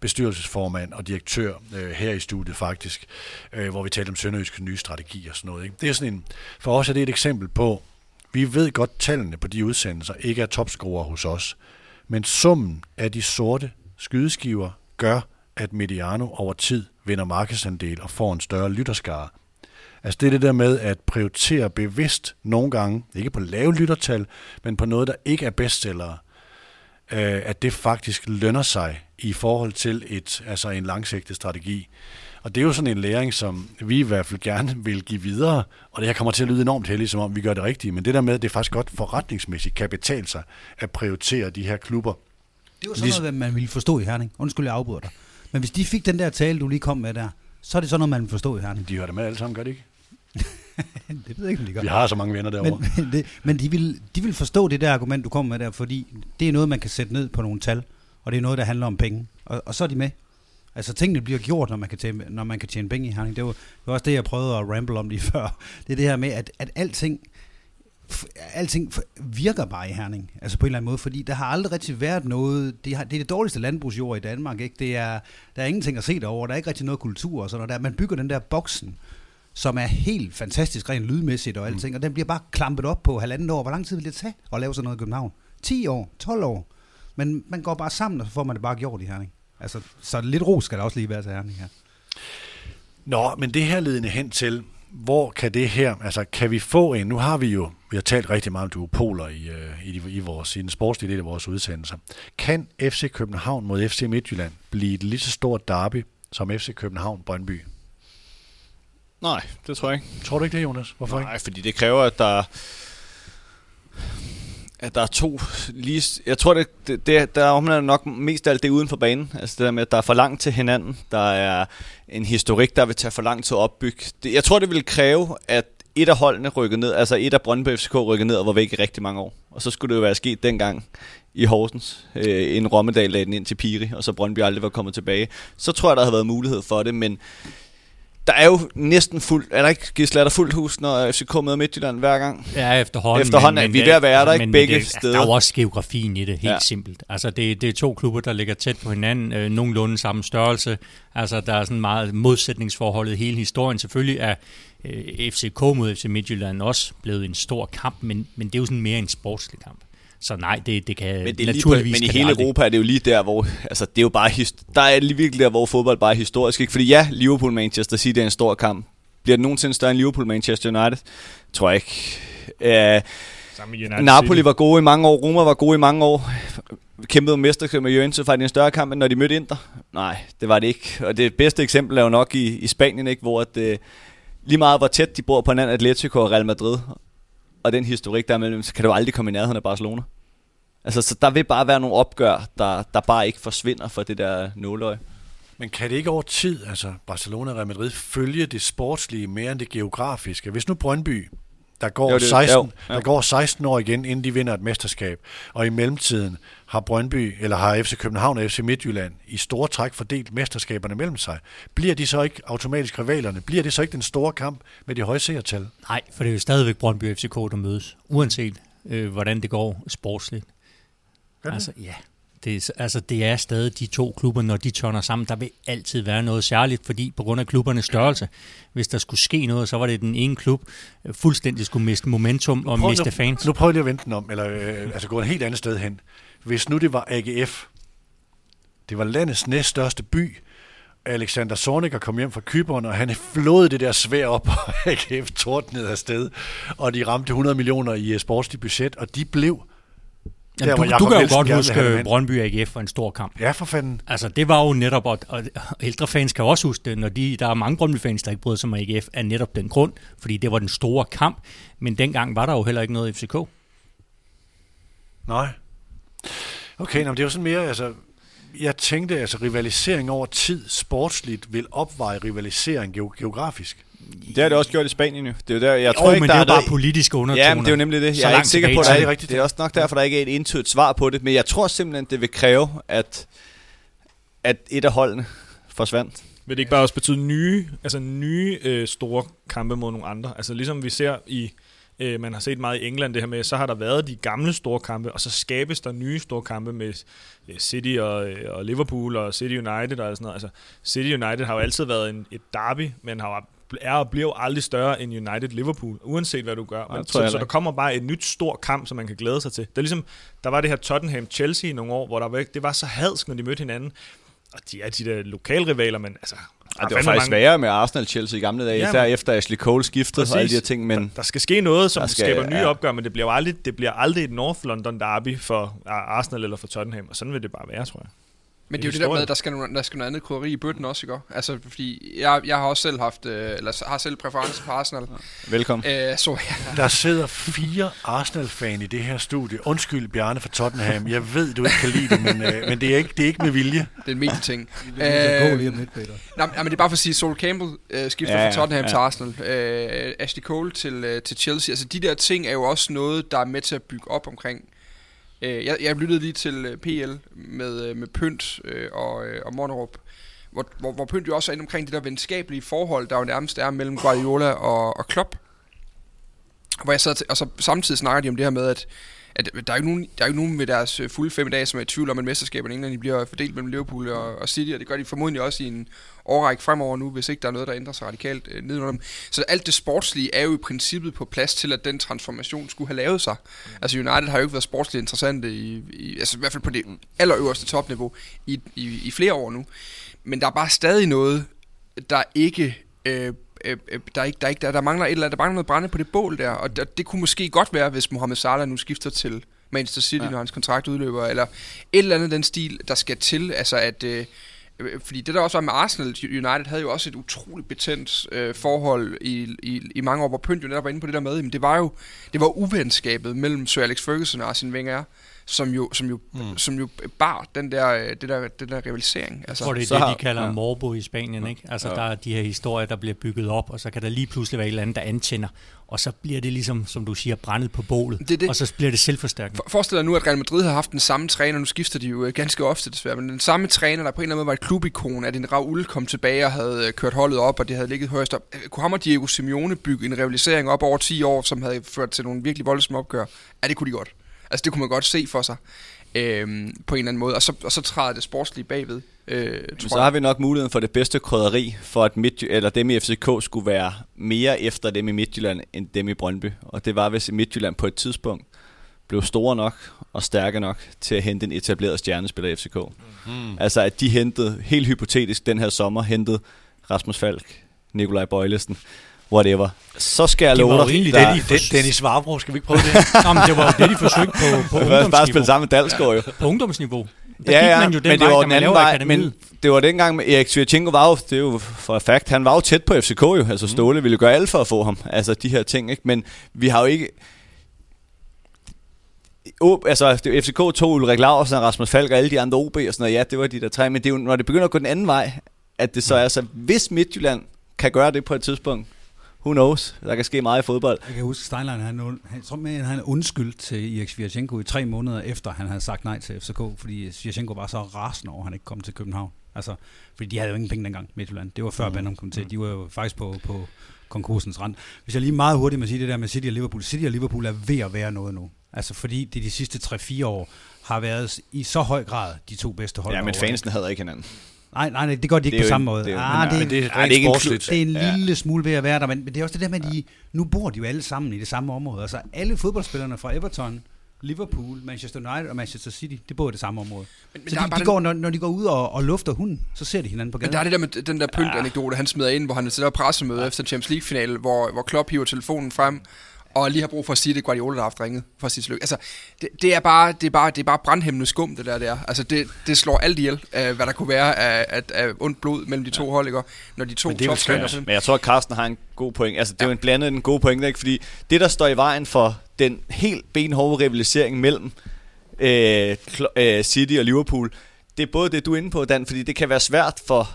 [SPEAKER 1] bestyrelsesformand og direktør øh, her i studiet faktisk, øh, hvor vi talte om Sønderjyskes nye strategi og sådan noget. Ikke? Det er sådan en, for os er det et eksempel på, vi ved godt, tallene på de udsendelser ikke er topscorer hos os, men summen af de sorte skydeskiver gør, at Mediano over tid vinder markedsandel og får en større lytterskare. Altså det er det der med at prioritere bevidst nogle gange, ikke på lave lyttertal, men på noget, der ikke er bestsellere, øh, at det faktisk lønner sig i forhold til et, altså en langsigtet strategi. Og det er jo sådan en læring, som vi i hvert fald gerne vil give videre, og det her kommer til at lyde enormt heldigt, som om vi gør det rigtige, men det der med, at det faktisk godt forretningsmæssigt kan betale sig at prioritere de her klubber.
[SPEAKER 2] Det var sådan noget, man ville forstå i Herning. Undskyld, jeg afbryder dig. Men hvis de fik den der tale, du lige kom med der, så er det sådan noget, man forstår i Herning.
[SPEAKER 1] De hører det med alle sammen, gør det ikke? *laughs*
[SPEAKER 2] det ved jeg ikke, de gør.
[SPEAKER 1] Vi har så mange venner derovre.
[SPEAKER 2] Men, *laughs* det, men de, vil, de vil forstå det der argument, du kommer med der, fordi det er noget, man kan sætte ned på nogle tal, og det er noget, der handler om penge. Og, og så er de med. Altså tingene bliver gjort, når man kan tjene, når man kan tjene penge i Herning. Det var, det var også det, jeg prøvede at ramble om lige *laughs* før. Det er det her med, at, at alting alting virker bare i Herning, altså på en eller anden måde, fordi der har aldrig rigtig været noget, det, har, det er det dårligste landbrugsjord i Danmark, ikke? Det er, der er ingenting at se derovre, der er ikke rigtig noget kultur og sådan noget der. Man bygger den der boksen, som er helt fantastisk rent lydmæssigt og alting, mm. og den bliver bare klampet op på halvanden år. Hvor lang tid vil det tage at lave sådan noget i København? 10 år, 12 år. Men man går bare sammen, og så får man det bare gjort i Herning. Altså, så lidt ro skal der også lige være til Herning her.
[SPEAKER 1] Nå, men det her ledende hen til, hvor kan det her, altså kan vi få en, nu har vi jo, vi har talt rigtig meget om duopoler i, uh, i, i, vores, i den sportslige del af vores udsendelser. Kan FC København mod FC Midtjylland blive et lige så stort derby som FC København Brøndby?
[SPEAKER 3] Nej, det tror jeg ikke.
[SPEAKER 1] Tror du ikke det, Jonas?
[SPEAKER 3] Hvorfor Nej, ikke? fordi det kræver, at der at der er to lige... Jeg tror, det, det, det der omhandler nok mest alt det uden for banen. Altså det der med, at der er for langt til hinanden. Der er en historik, der vil tage for lang tid at opbygge. Det, jeg tror, det vil kræve, at et af holdene rykkede ned, altså et af Brøndby FCK rykkede ned og var væk i rigtig mange år. Og så skulle det jo være sket dengang i Horsens. Øh, en Rommedal lagde den ind til Piri, og så Brøndby aldrig var kommet tilbage. Så tror jeg, der havde været mulighed for det, men der er jo næsten fuld, er der ikke Gisle, er der fuldt hus, når FCK møder Midtjylland hver gang?
[SPEAKER 4] Ja, efterhånden.
[SPEAKER 3] Efterhånden men, er vi ved at være der, ikke begge
[SPEAKER 4] det,
[SPEAKER 3] steder.
[SPEAKER 4] Der er jo også geografien i det, helt ja. simpelt. Altså, det, det er to klubber, der ligger tæt på hinanden, øh, nogenlunde samme størrelse. Altså, der er sådan meget modsætningsforholdet hele historien. Selvfølgelig er øh, FCK mod FC Midtjylland også blevet en stor kamp, men, men det er jo sådan mere en sportslig kamp. Så nej, det, det kan
[SPEAKER 3] men det er naturligvis... På, men i hele Europa er det jo lige der, hvor... Altså, det er jo bare... Der er lige virkelig der, hvor fodbold bare er historisk. Ikke? Fordi ja, Liverpool-Manchester City er en stor kamp. Bliver det nogensinde større end Liverpool-Manchester United? Tror jeg ikke. Uh, Napoli City. var gode i mange år. Roma var gode i mange år. Kæmpede om mesterskab med Juventus. Var det en større kamp, end når de mødte Inter? Nej, det var det ikke. Og det bedste eksempel er jo nok i, i Spanien, ikke? hvor at, uh, lige meget hvor tæt de bor på hinanden, Atletico og Real Madrid og den historik der mellem, så kan du aldrig komme i nærheden af Barcelona. Altså, så der vil bare være nogle opgør, der, der bare ikke forsvinder for det der nåløje.
[SPEAKER 1] Men kan det ikke over tid, altså Barcelona og Real Madrid, følge det sportslige mere end det geografiske? Hvis nu Brøndby der går,
[SPEAKER 3] Jo, det-
[SPEAKER 1] 16,
[SPEAKER 3] jo, jo.
[SPEAKER 1] der går 16 år igen, inden de vinder et mesterskab. Og i mellemtiden har Brøndby, eller har FC København og FC Midtjylland i store træk fordelt mesterskaberne mellem sig. Bliver de så ikke automatisk rivalerne? Bliver det så ikke den store kamp med de høje seertal?
[SPEAKER 4] Nej, for det er jo stadigvæk Brøndby og FCK, der mødes, uanset øh, hvordan det går sportsligt.
[SPEAKER 1] Det?
[SPEAKER 4] Altså, ja. Det er, altså, det er stadig de to klubber, når de tørner sammen. Der vil altid være noget særligt, fordi på grund af klubbernes størrelse, hvis der skulle ske noget, så var det den ene klub øh, fuldstændig skulle miste momentum og
[SPEAKER 1] Prøv
[SPEAKER 4] miste
[SPEAKER 1] nu,
[SPEAKER 4] fans.
[SPEAKER 1] Nu prøver jeg lige at vente den om, eller øh, altså gå et helt andet sted hen. Hvis nu det var AGF, det var landets næststørste by, Alexander Zorniger kom hjem fra Kyberen, og han flåede det der svær op, *laughs* og AGF tordnede afsted, og de ramte 100 millioner i øh, sportsligt budget, og de blev...
[SPEAKER 4] Jamen,
[SPEAKER 1] der,
[SPEAKER 4] du,
[SPEAKER 1] Jakob
[SPEAKER 4] du kan jo
[SPEAKER 1] Nielsen
[SPEAKER 4] godt huske
[SPEAKER 1] hen.
[SPEAKER 4] Brøndby AGF var en stor kamp.
[SPEAKER 1] Ja, for fanden.
[SPEAKER 4] Altså, det var jo netop, og, og ældre fans kan også huske det, når de, der er mange Brøndby-fans, der ikke bryder sig om AGF, af netop den grund, fordi det var den store kamp, men dengang var der jo heller ikke noget FCK.
[SPEAKER 1] Nej. Okay, nå, men det er jo sådan mere, altså, jeg tænkte, altså rivalisering over tid, sportsligt, vil opveje rivalisering geo- geografisk.
[SPEAKER 3] Det har det også gjort i Spanien jo. Det er jo der, jeg
[SPEAKER 4] Jo,
[SPEAKER 3] tror ikke,
[SPEAKER 4] men
[SPEAKER 3] der
[SPEAKER 4] det er jo bare
[SPEAKER 3] noget-
[SPEAKER 4] politiske undertoner.
[SPEAKER 3] Ja, men det er jo nemlig det. Jeg er ikke sikker på, at der er,
[SPEAKER 1] rigtigt.
[SPEAKER 3] det er også nok derfor, der ikke er et intuitivt svar på det. Men jeg tror simpelthen, det vil kræve, at, at et af holdene forsvandt.
[SPEAKER 5] Vil det ikke bare også betyde nye, altså nye øh, store kampe mod nogle andre? Altså ligesom vi ser i, øh, man har set meget i England det her med, så har der været de gamle store kampe, og så skabes der nye store kampe med øh, City og, øh, og Liverpool og City United og sådan noget. Altså City United har jo altid været en, et derby, men har jo- er og bliver jo aldrig større end United Liverpool, uanset hvad du gør. Men, så, så der kommer bare et nyt stor kamp, som man kan glæde sig til. Det er ligesom, der var det her Tottenham-Chelsea i nogle år, hvor der var, det var så hadsk, når de mødte hinanden. Og de er de der lokalrivaler, men altså... der
[SPEAKER 3] Ja, det var faktisk
[SPEAKER 5] mange-
[SPEAKER 3] værre med Arsenal-Chelsea i gamle dage, især efter Ashley Cole skiftede og alle de her ting, men
[SPEAKER 5] Der skal ske noget, som
[SPEAKER 3] Der
[SPEAKER 5] skal, skaber nye
[SPEAKER 3] ja.
[SPEAKER 5] opgør, men det bliver aldrig, det bliver aldrig et North London derby for Arsenal eller for Tottenham, og sådan vil det bare være, tror jeg.
[SPEAKER 6] Men det er jo
[SPEAKER 5] Det
[SPEAKER 6] det
[SPEAKER 5] er
[SPEAKER 6] der med, at der skal, noget, der skal noget andet krydderi i bøtten også, ikke? Altså, fordi jeg, jeg har også selv haft, øh, eller har selv præference på Arsenal.
[SPEAKER 3] velkommen.
[SPEAKER 6] Øh, så ja, *laughs*
[SPEAKER 1] Der sidder fire Arsenal-fan i det her studie. Undskyld, Bjarne fra Tottenham. Jeg ved, du ikke kan lide det, men, øh, men det, er ikke, det er ikke med vilje.
[SPEAKER 6] det er en medieting.
[SPEAKER 2] Det
[SPEAKER 6] Øh,
[SPEAKER 2] går lige om lidt, Peter.
[SPEAKER 6] Nej, men det er bare for at sige, Sol Campbell øh, skifter
[SPEAKER 3] ja,
[SPEAKER 6] fra Tottenham
[SPEAKER 3] ja.
[SPEAKER 6] til Arsenal. Øh, Ashley Cole til, øh, til Chelsea. Altså de der ting er jo også noget, der er med til at bygge op omkring. Øh, jeg, jeg lyttede lige til øh, PL med, øh, med Pynt øh, og, øh, og Monnerup, hvor, hvor, hvor Pynt jo også er inde omkring det der venskabelige forhold, der jo nærmest er mellem Guardiola og, og Klopp. Hvor jeg sad til, og så samtidig snakker de om det her med, at at der er jo nogen, der er jo nogen ved deres øh, fulde fem dage, som er i tvivl om, at mesterskaberne i England bliver fordelt mellem Liverpool og, og City, og det gør de formodentlig også i en årrække fremover nu, hvis ikke der er noget, der ændrer sig radikalt øh, nedenunder dem. Så alt det sportslige er jo i princippet på plads til, at den transformation skulle have lavet sig. Altså United har jo ikke været sportsligt interessante, i, i, altså i hvert fald på det allerøverste topniveau, i, i, i flere år nu. Men der er bare stadig noget, der ikke... Øh, øh, øh, der, er ikke, der, er ikke, der, der mangler et eller andet, der mangler noget brænde på det bål der, og der, det kunne måske godt være, hvis Mohamed Salah nu skifter til Manchester City, ja. når hans kontrakt udløber, eller et eller andet den stil, der skal til, altså at, øh, øh, fordi det der også var med Arsenal, United havde jo også et utroligt betændt øh, forhold i, i, i mange år, hvor Pynt jo netop var inde på det der med, men det var jo, det var uvenskabet mellem Sir Alex Ferguson og Arsene Wenger, som jo, som jo, mm. som jo bar den der, øh, det der, den der rivalisering.
[SPEAKER 4] Jeg
[SPEAKER 6] Altså,
[SPEAKER 4] tror, det er
[SPEAKER 3] så
[SPEAKER 4] det,
[SPEAKER 3] har-
[SPEAKER 4] de kalder
[SPEAKER 3] ja.
[SPEAKER 4] morbo i Spanien. Ikke? Altså, ja. der er de her historier, der bliver bygget op, og så kan der lige pludselig være et eller andet, der antænder. Og så bliver det ligesom, som du siger, brændet på bålet.
[SPEAKER 6] Det det.
[SPEAKER 4] Og så bliver det selvforstærkende.
[SPEAKER 6] For, forestil dig nu, at Real Madrid har haft den samme træner, nu skifter de jo øh, ganske ofte desværre, men den samme træner, der på en eller anden måde var et klubikon, at en Raul kom tilbage og havde øh, kørt holdet op, og det havde ligget højst op. Kunne ham og Diego Simeone bygge en rivalisering op over 10 år, som havde ført til nogle virkelig voldsomme opgør? Ja, det kunne de godt. Altså, det kunne man godt se for sig øhm, på en eller anden måde, og så, og så træder det sportslige bagved, øh, tror
[SPEAKER 3] så
[SPEAKER 6] jeg.
[SPEAKER 3] har vi nok muligheden for det bedste krydderi, for at Midt, eller dem i FCK skulle være mere efter dem i Midtjylland, end dem i Brøndby. Og det var, hvis Midtjylland på et tidspunkt blev store nok og stærke nok til at hente en etableret stjernespiller i FCK. Mm. Altså at de hentede, helt hypotetisk den her sommer, hentede Rasmus Falk, Nikolaj Bøjlesen, whatever. Så skal jeg
[SPEAKER 4] var
[SPEAKER 3] love
[SPEAKER 4] jo
[SPEAKER 3] dig,
[SPEAKER 4] det, de
[SPEAKER 1] Den, Dennis Varbro, skal vi ikke prøve det?
[SPEAKER 4] Nå, men det var jo det, de forsøgte på, på, *laughs*
[SPEAKER 3] bare, bare spille
[SPEAKER 4] ungdomsniveau.
[SPEAKER 3] sammen med Dalsgaard jo.
[SPEAKER 4] på ungdomsniveau. Der ja, gik man jo den
[SPEAKER 3] men det
[SPEAKER 4] vej,
[SPEAKER 3] var den anden vej,
[SPEAKER 4] akademiet.
[SPEAKER 3] men det var dengang med Erik Svirchenko var jo, det er jo for fact, han var jo tæt på FCK jo, altså Ståle ville jo gøre alt for at få ham, altså de her ting, ikke? men vi har jo ikke, O, altså FCK tog Ulrik Laursen og Rasmus Falk og alle de andre OB og sådan noget, ja, det var de der tre, men det er jo, når det begynder at gå den anden vej, at det så er så, hvis Midtjylland kan gøre det på et tidspunkt, who knows? Der kan ske meget i fodbold.
[SPEAKER 2] Jeg kan huske, Steinlein, han, han, han, tror, med, han undskyldt til Erik Svirchenko i tre måneder efter, han havde sagt nej til FCK, fordi Svirchenko var så rasende over, at han ikke kom til København. Altså, fordi de havde jo ingen penge dengang, Midtjylland. Det var før mm. Bandung kom til. De var jo faktisk på, på konkursens rand. Hvis jeg lige meget hurtigt må sige det der med City og Liverpool. City og Liverpool er ved at være noget nu. Altså fordi det de sidste 3-4 år har været i så høj grad de to bedste hold.
[SPEAKER 3] Ja, men fansene havde ikke hinanden.
[SPEAKER 2] Nej, nej, nej, det gør de ikke på samme måde.
[SPEAKER 3] Det er,
[SPEAKER 2] ah,
[SPEAKER 3] det,
[SPEAKER 2] det,
[SPEAKER 3] det, er, det, er ikke
[SPEAKER 2] det er en lille ja. smule ved at være der, men det er også det der med, at de, nu bor de jo alle sammen i det samme område. Altså alle fodboldspillerne fra Everton, Liverpool, Manchester United og Manchester City, det bor i det samme område. Men, men så de, de den, går, når, når de går ud og, og lufter hunden, så ser de hinanden på gaden.
[SPEAKER 6] Men der er det der med den der pynt-anekdote, han smider ind, hvor han sidder pressemøde ja. efter Champions League-finale, hvor, hvor Klopp hiver telefonen frem, og lige har brug for at sige, det Guardiola, der har haft ringet for sit lykke. Altså, det, det, er bare, det, er bare, det er bare brandhæmmende skum, det der, der. Altså, det, det slår alt ihjel, af, hvad der kunne være af, af, af ondt blod mellem de to ja. hold, ikke? Når de to
[SPEAKER 3] Men det er Men jeg tror, at Carsten har en god point. Altså, det er ja. jo en blandet en god point, ikke? Fordi det, der står i vejen for den helt benhårde rivalisering mellem øh, øh, City og Liverpool, det er både det, du er inde på, Dan, fordi det kan være svært for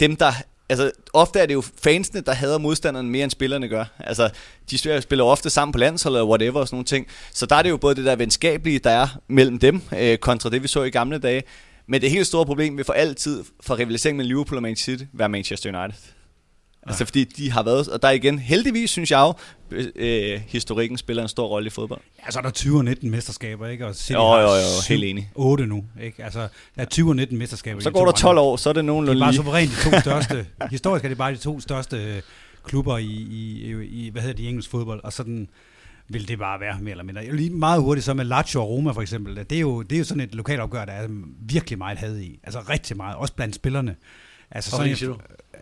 [SPEAKER 3] dem, der altså, ofte er det jo fansene, der hader modstanderen mere end spillerne gør. Altså, de spiller ofte sammen på landsholdet og whatever og sådan nogle ting. Så der er det jo både det der venskabelige, der er mellem dem, øh, kontra det, vi så i gamle dage. Men det helt store problem vil for altid, for rivalisering med Liverpool og Manchester City, være Manchester United. Altså fordi de har været, og der igen, heldigvis synes jeg jo, øh, historikken spiller en stor rolle i fodbold.
[SPEAKER 2] Ja, så er der 20 og 19 mesterskaber, ikke? Og
[SPEAKER 3] City jo, jo, jo, helt enig.
[SPEAKER 2] 8 nu, ikke? Altså, der er 20 og 19 mesterskaber.
[SPEAKER 3] Så går der 12 år, så er det nogenlunde
[SPEAKER 2] lige. Det er bare suverænt de to *laughs* største, historisk er det bare de to største øh, klubber i, i, i, hvad hedder det, i engelsk fodbold, og sådan vil det bare være mere eller mindre. Lige meget hurtigt så med Lazio og Roma for eksempel, det er jo, det er jo sådan et lokalopgør, der er virkelig meget had i. Altså rigtig meget, også blandt spillerne. Altså sådan,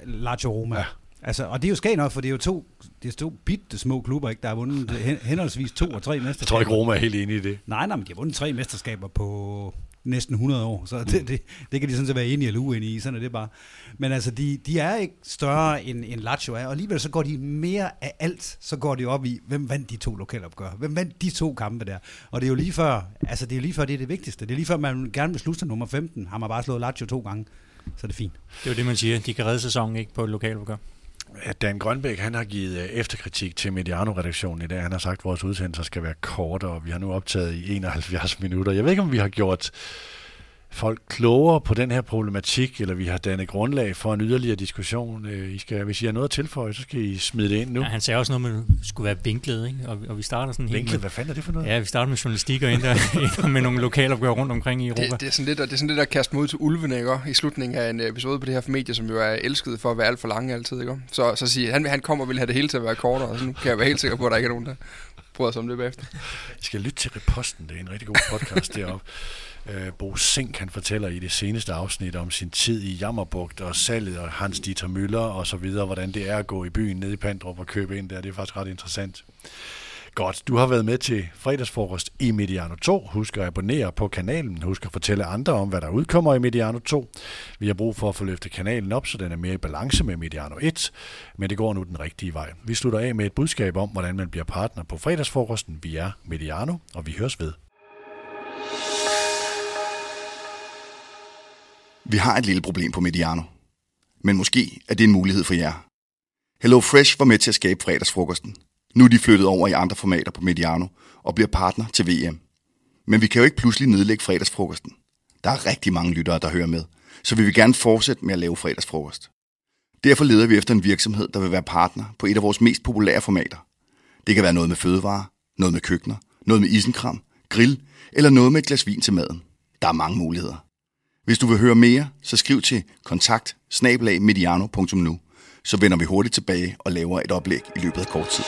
[SPEAKER 2] Lazio Roma. Ja. Altså, og det er jo skægt nok, for det er jo to, det er to bitte små klubber, ikke, der har vundet henholdsvis to og tre mesterskaber. Jeg
[SPEAKER 1] tror ikke, Roma er helt enig i det.
[SPEAKER 2] Nej, nej, men de har vundet tre mesterskaber på næsten 100 år, så det, det, det kan de sådan set være enige eller uenige i, sådan er det bare. Men altså, de, de er ikke større end, end Lazio er, og alligevel så går de mere af alt, så går de op i, hvem vandt de to lokalopgør? Hvem vandt de to kampe der? Og det er jo lige før, altså det er jo lige før, det er det vigtigste. Det er lige før, man gerne vil slutte nummer 15, har man bare slået Lazio to gange, så er det fint.
[SPEAKER 4] Det er jo det, man siger, de kan redde sæsonen ikke på et lokalopgør
[SPEAKER 1] at Dan Grønbæk han har givet øh, efterkritik til Mediano-redaktionen i dag. Han har sagt, at vores udsendelser skal være kortere, og vi har nu optaget i 71 minutter. Jeg ved ikke, om vi har gjort folk klogere på den her problematik, eller vi har dannet grundlag for en yderligere diskussion. Øh, I skal, hvis I har noget at tilføje, så skal I smide det ind nu.
[SPEAKER 4] Ja, han sagde også noget med, at det skulle være vinklet, ikke? Og, og vi starter sådan
[SPEAKER 1] helt Vinklet? Med, hvad fanden er det for noget?
[SPEAKER 4] Ja, vi starter med journalistik og ind *laughs* der, med nogle lokalopgør rundt omkring i Europa.
[SPEAKER 6] Det, det, er sådan lidt, det er sådan lidt at kaste mod til ulvene, ikke? I slutningen af en episode på det her medie, som jo er elsket for at være alt for lange altid, ikke? Så, så siger han, han kommer og vil have det hele til at være kortere, og så nu kan jeg være helt sikker på, at der ikke er nogen, der bryder sig om det bagefter.
[SPEAKER 1] I skal lytte til Reposten, det er en rigtig god podcast deroppe. *laughs* Øh, Bo Sink, han fortæller i det seneste afsnit om sin tid i Jammerbugt og salget og Hans Dieter Møller og så videre, hvordan det er at gå i byen nede i Pandrup og købe ind der. Det er faktisk ret interessant. Godt, du har været med til fredagsfrokost i Mediano 2. Husk at abonnere på kanalen. Husk at fortælle andre om, hvad der udkommer i Mediano 2. Vi har brug for at få løftet kanalen op, så den er mere i balance med Mediano 1, men det går nu den rigtige vej. Vi slutter af med et budskab om, hvordan man bliver partner på fredagsfrokosten. Vi er Mediano, og vi høres ved.
[SPEAKER 7] Vi har et lille problem på Mediano. Men måske er det en mulighed for jer. Hello Fresh var med til at skabe fredagsfrokosten. Nu er de flyttet over i andre formater på Mediano og bliver partner til VM. Men vi kan jo ikke pludselig nedlægge fredagsfrokosten. Der er rigtig mange lyttere, der hører med, så vi vil gerne fortsætte med at lave fredagsfrokost. Derfor leder vi efter en virksomhed, der vil være partner på et af vores mest populære formater. Det kan være noget med fødevarer, noget med køkkener, noget med isenkram, grill eller noget med et glas vin til maden. Der er mange muligheder. Hvis du vil høre mere, så skriv til kontakt så vender vi hurtigt tilbage og laver et oplæg i løbet af kort tid.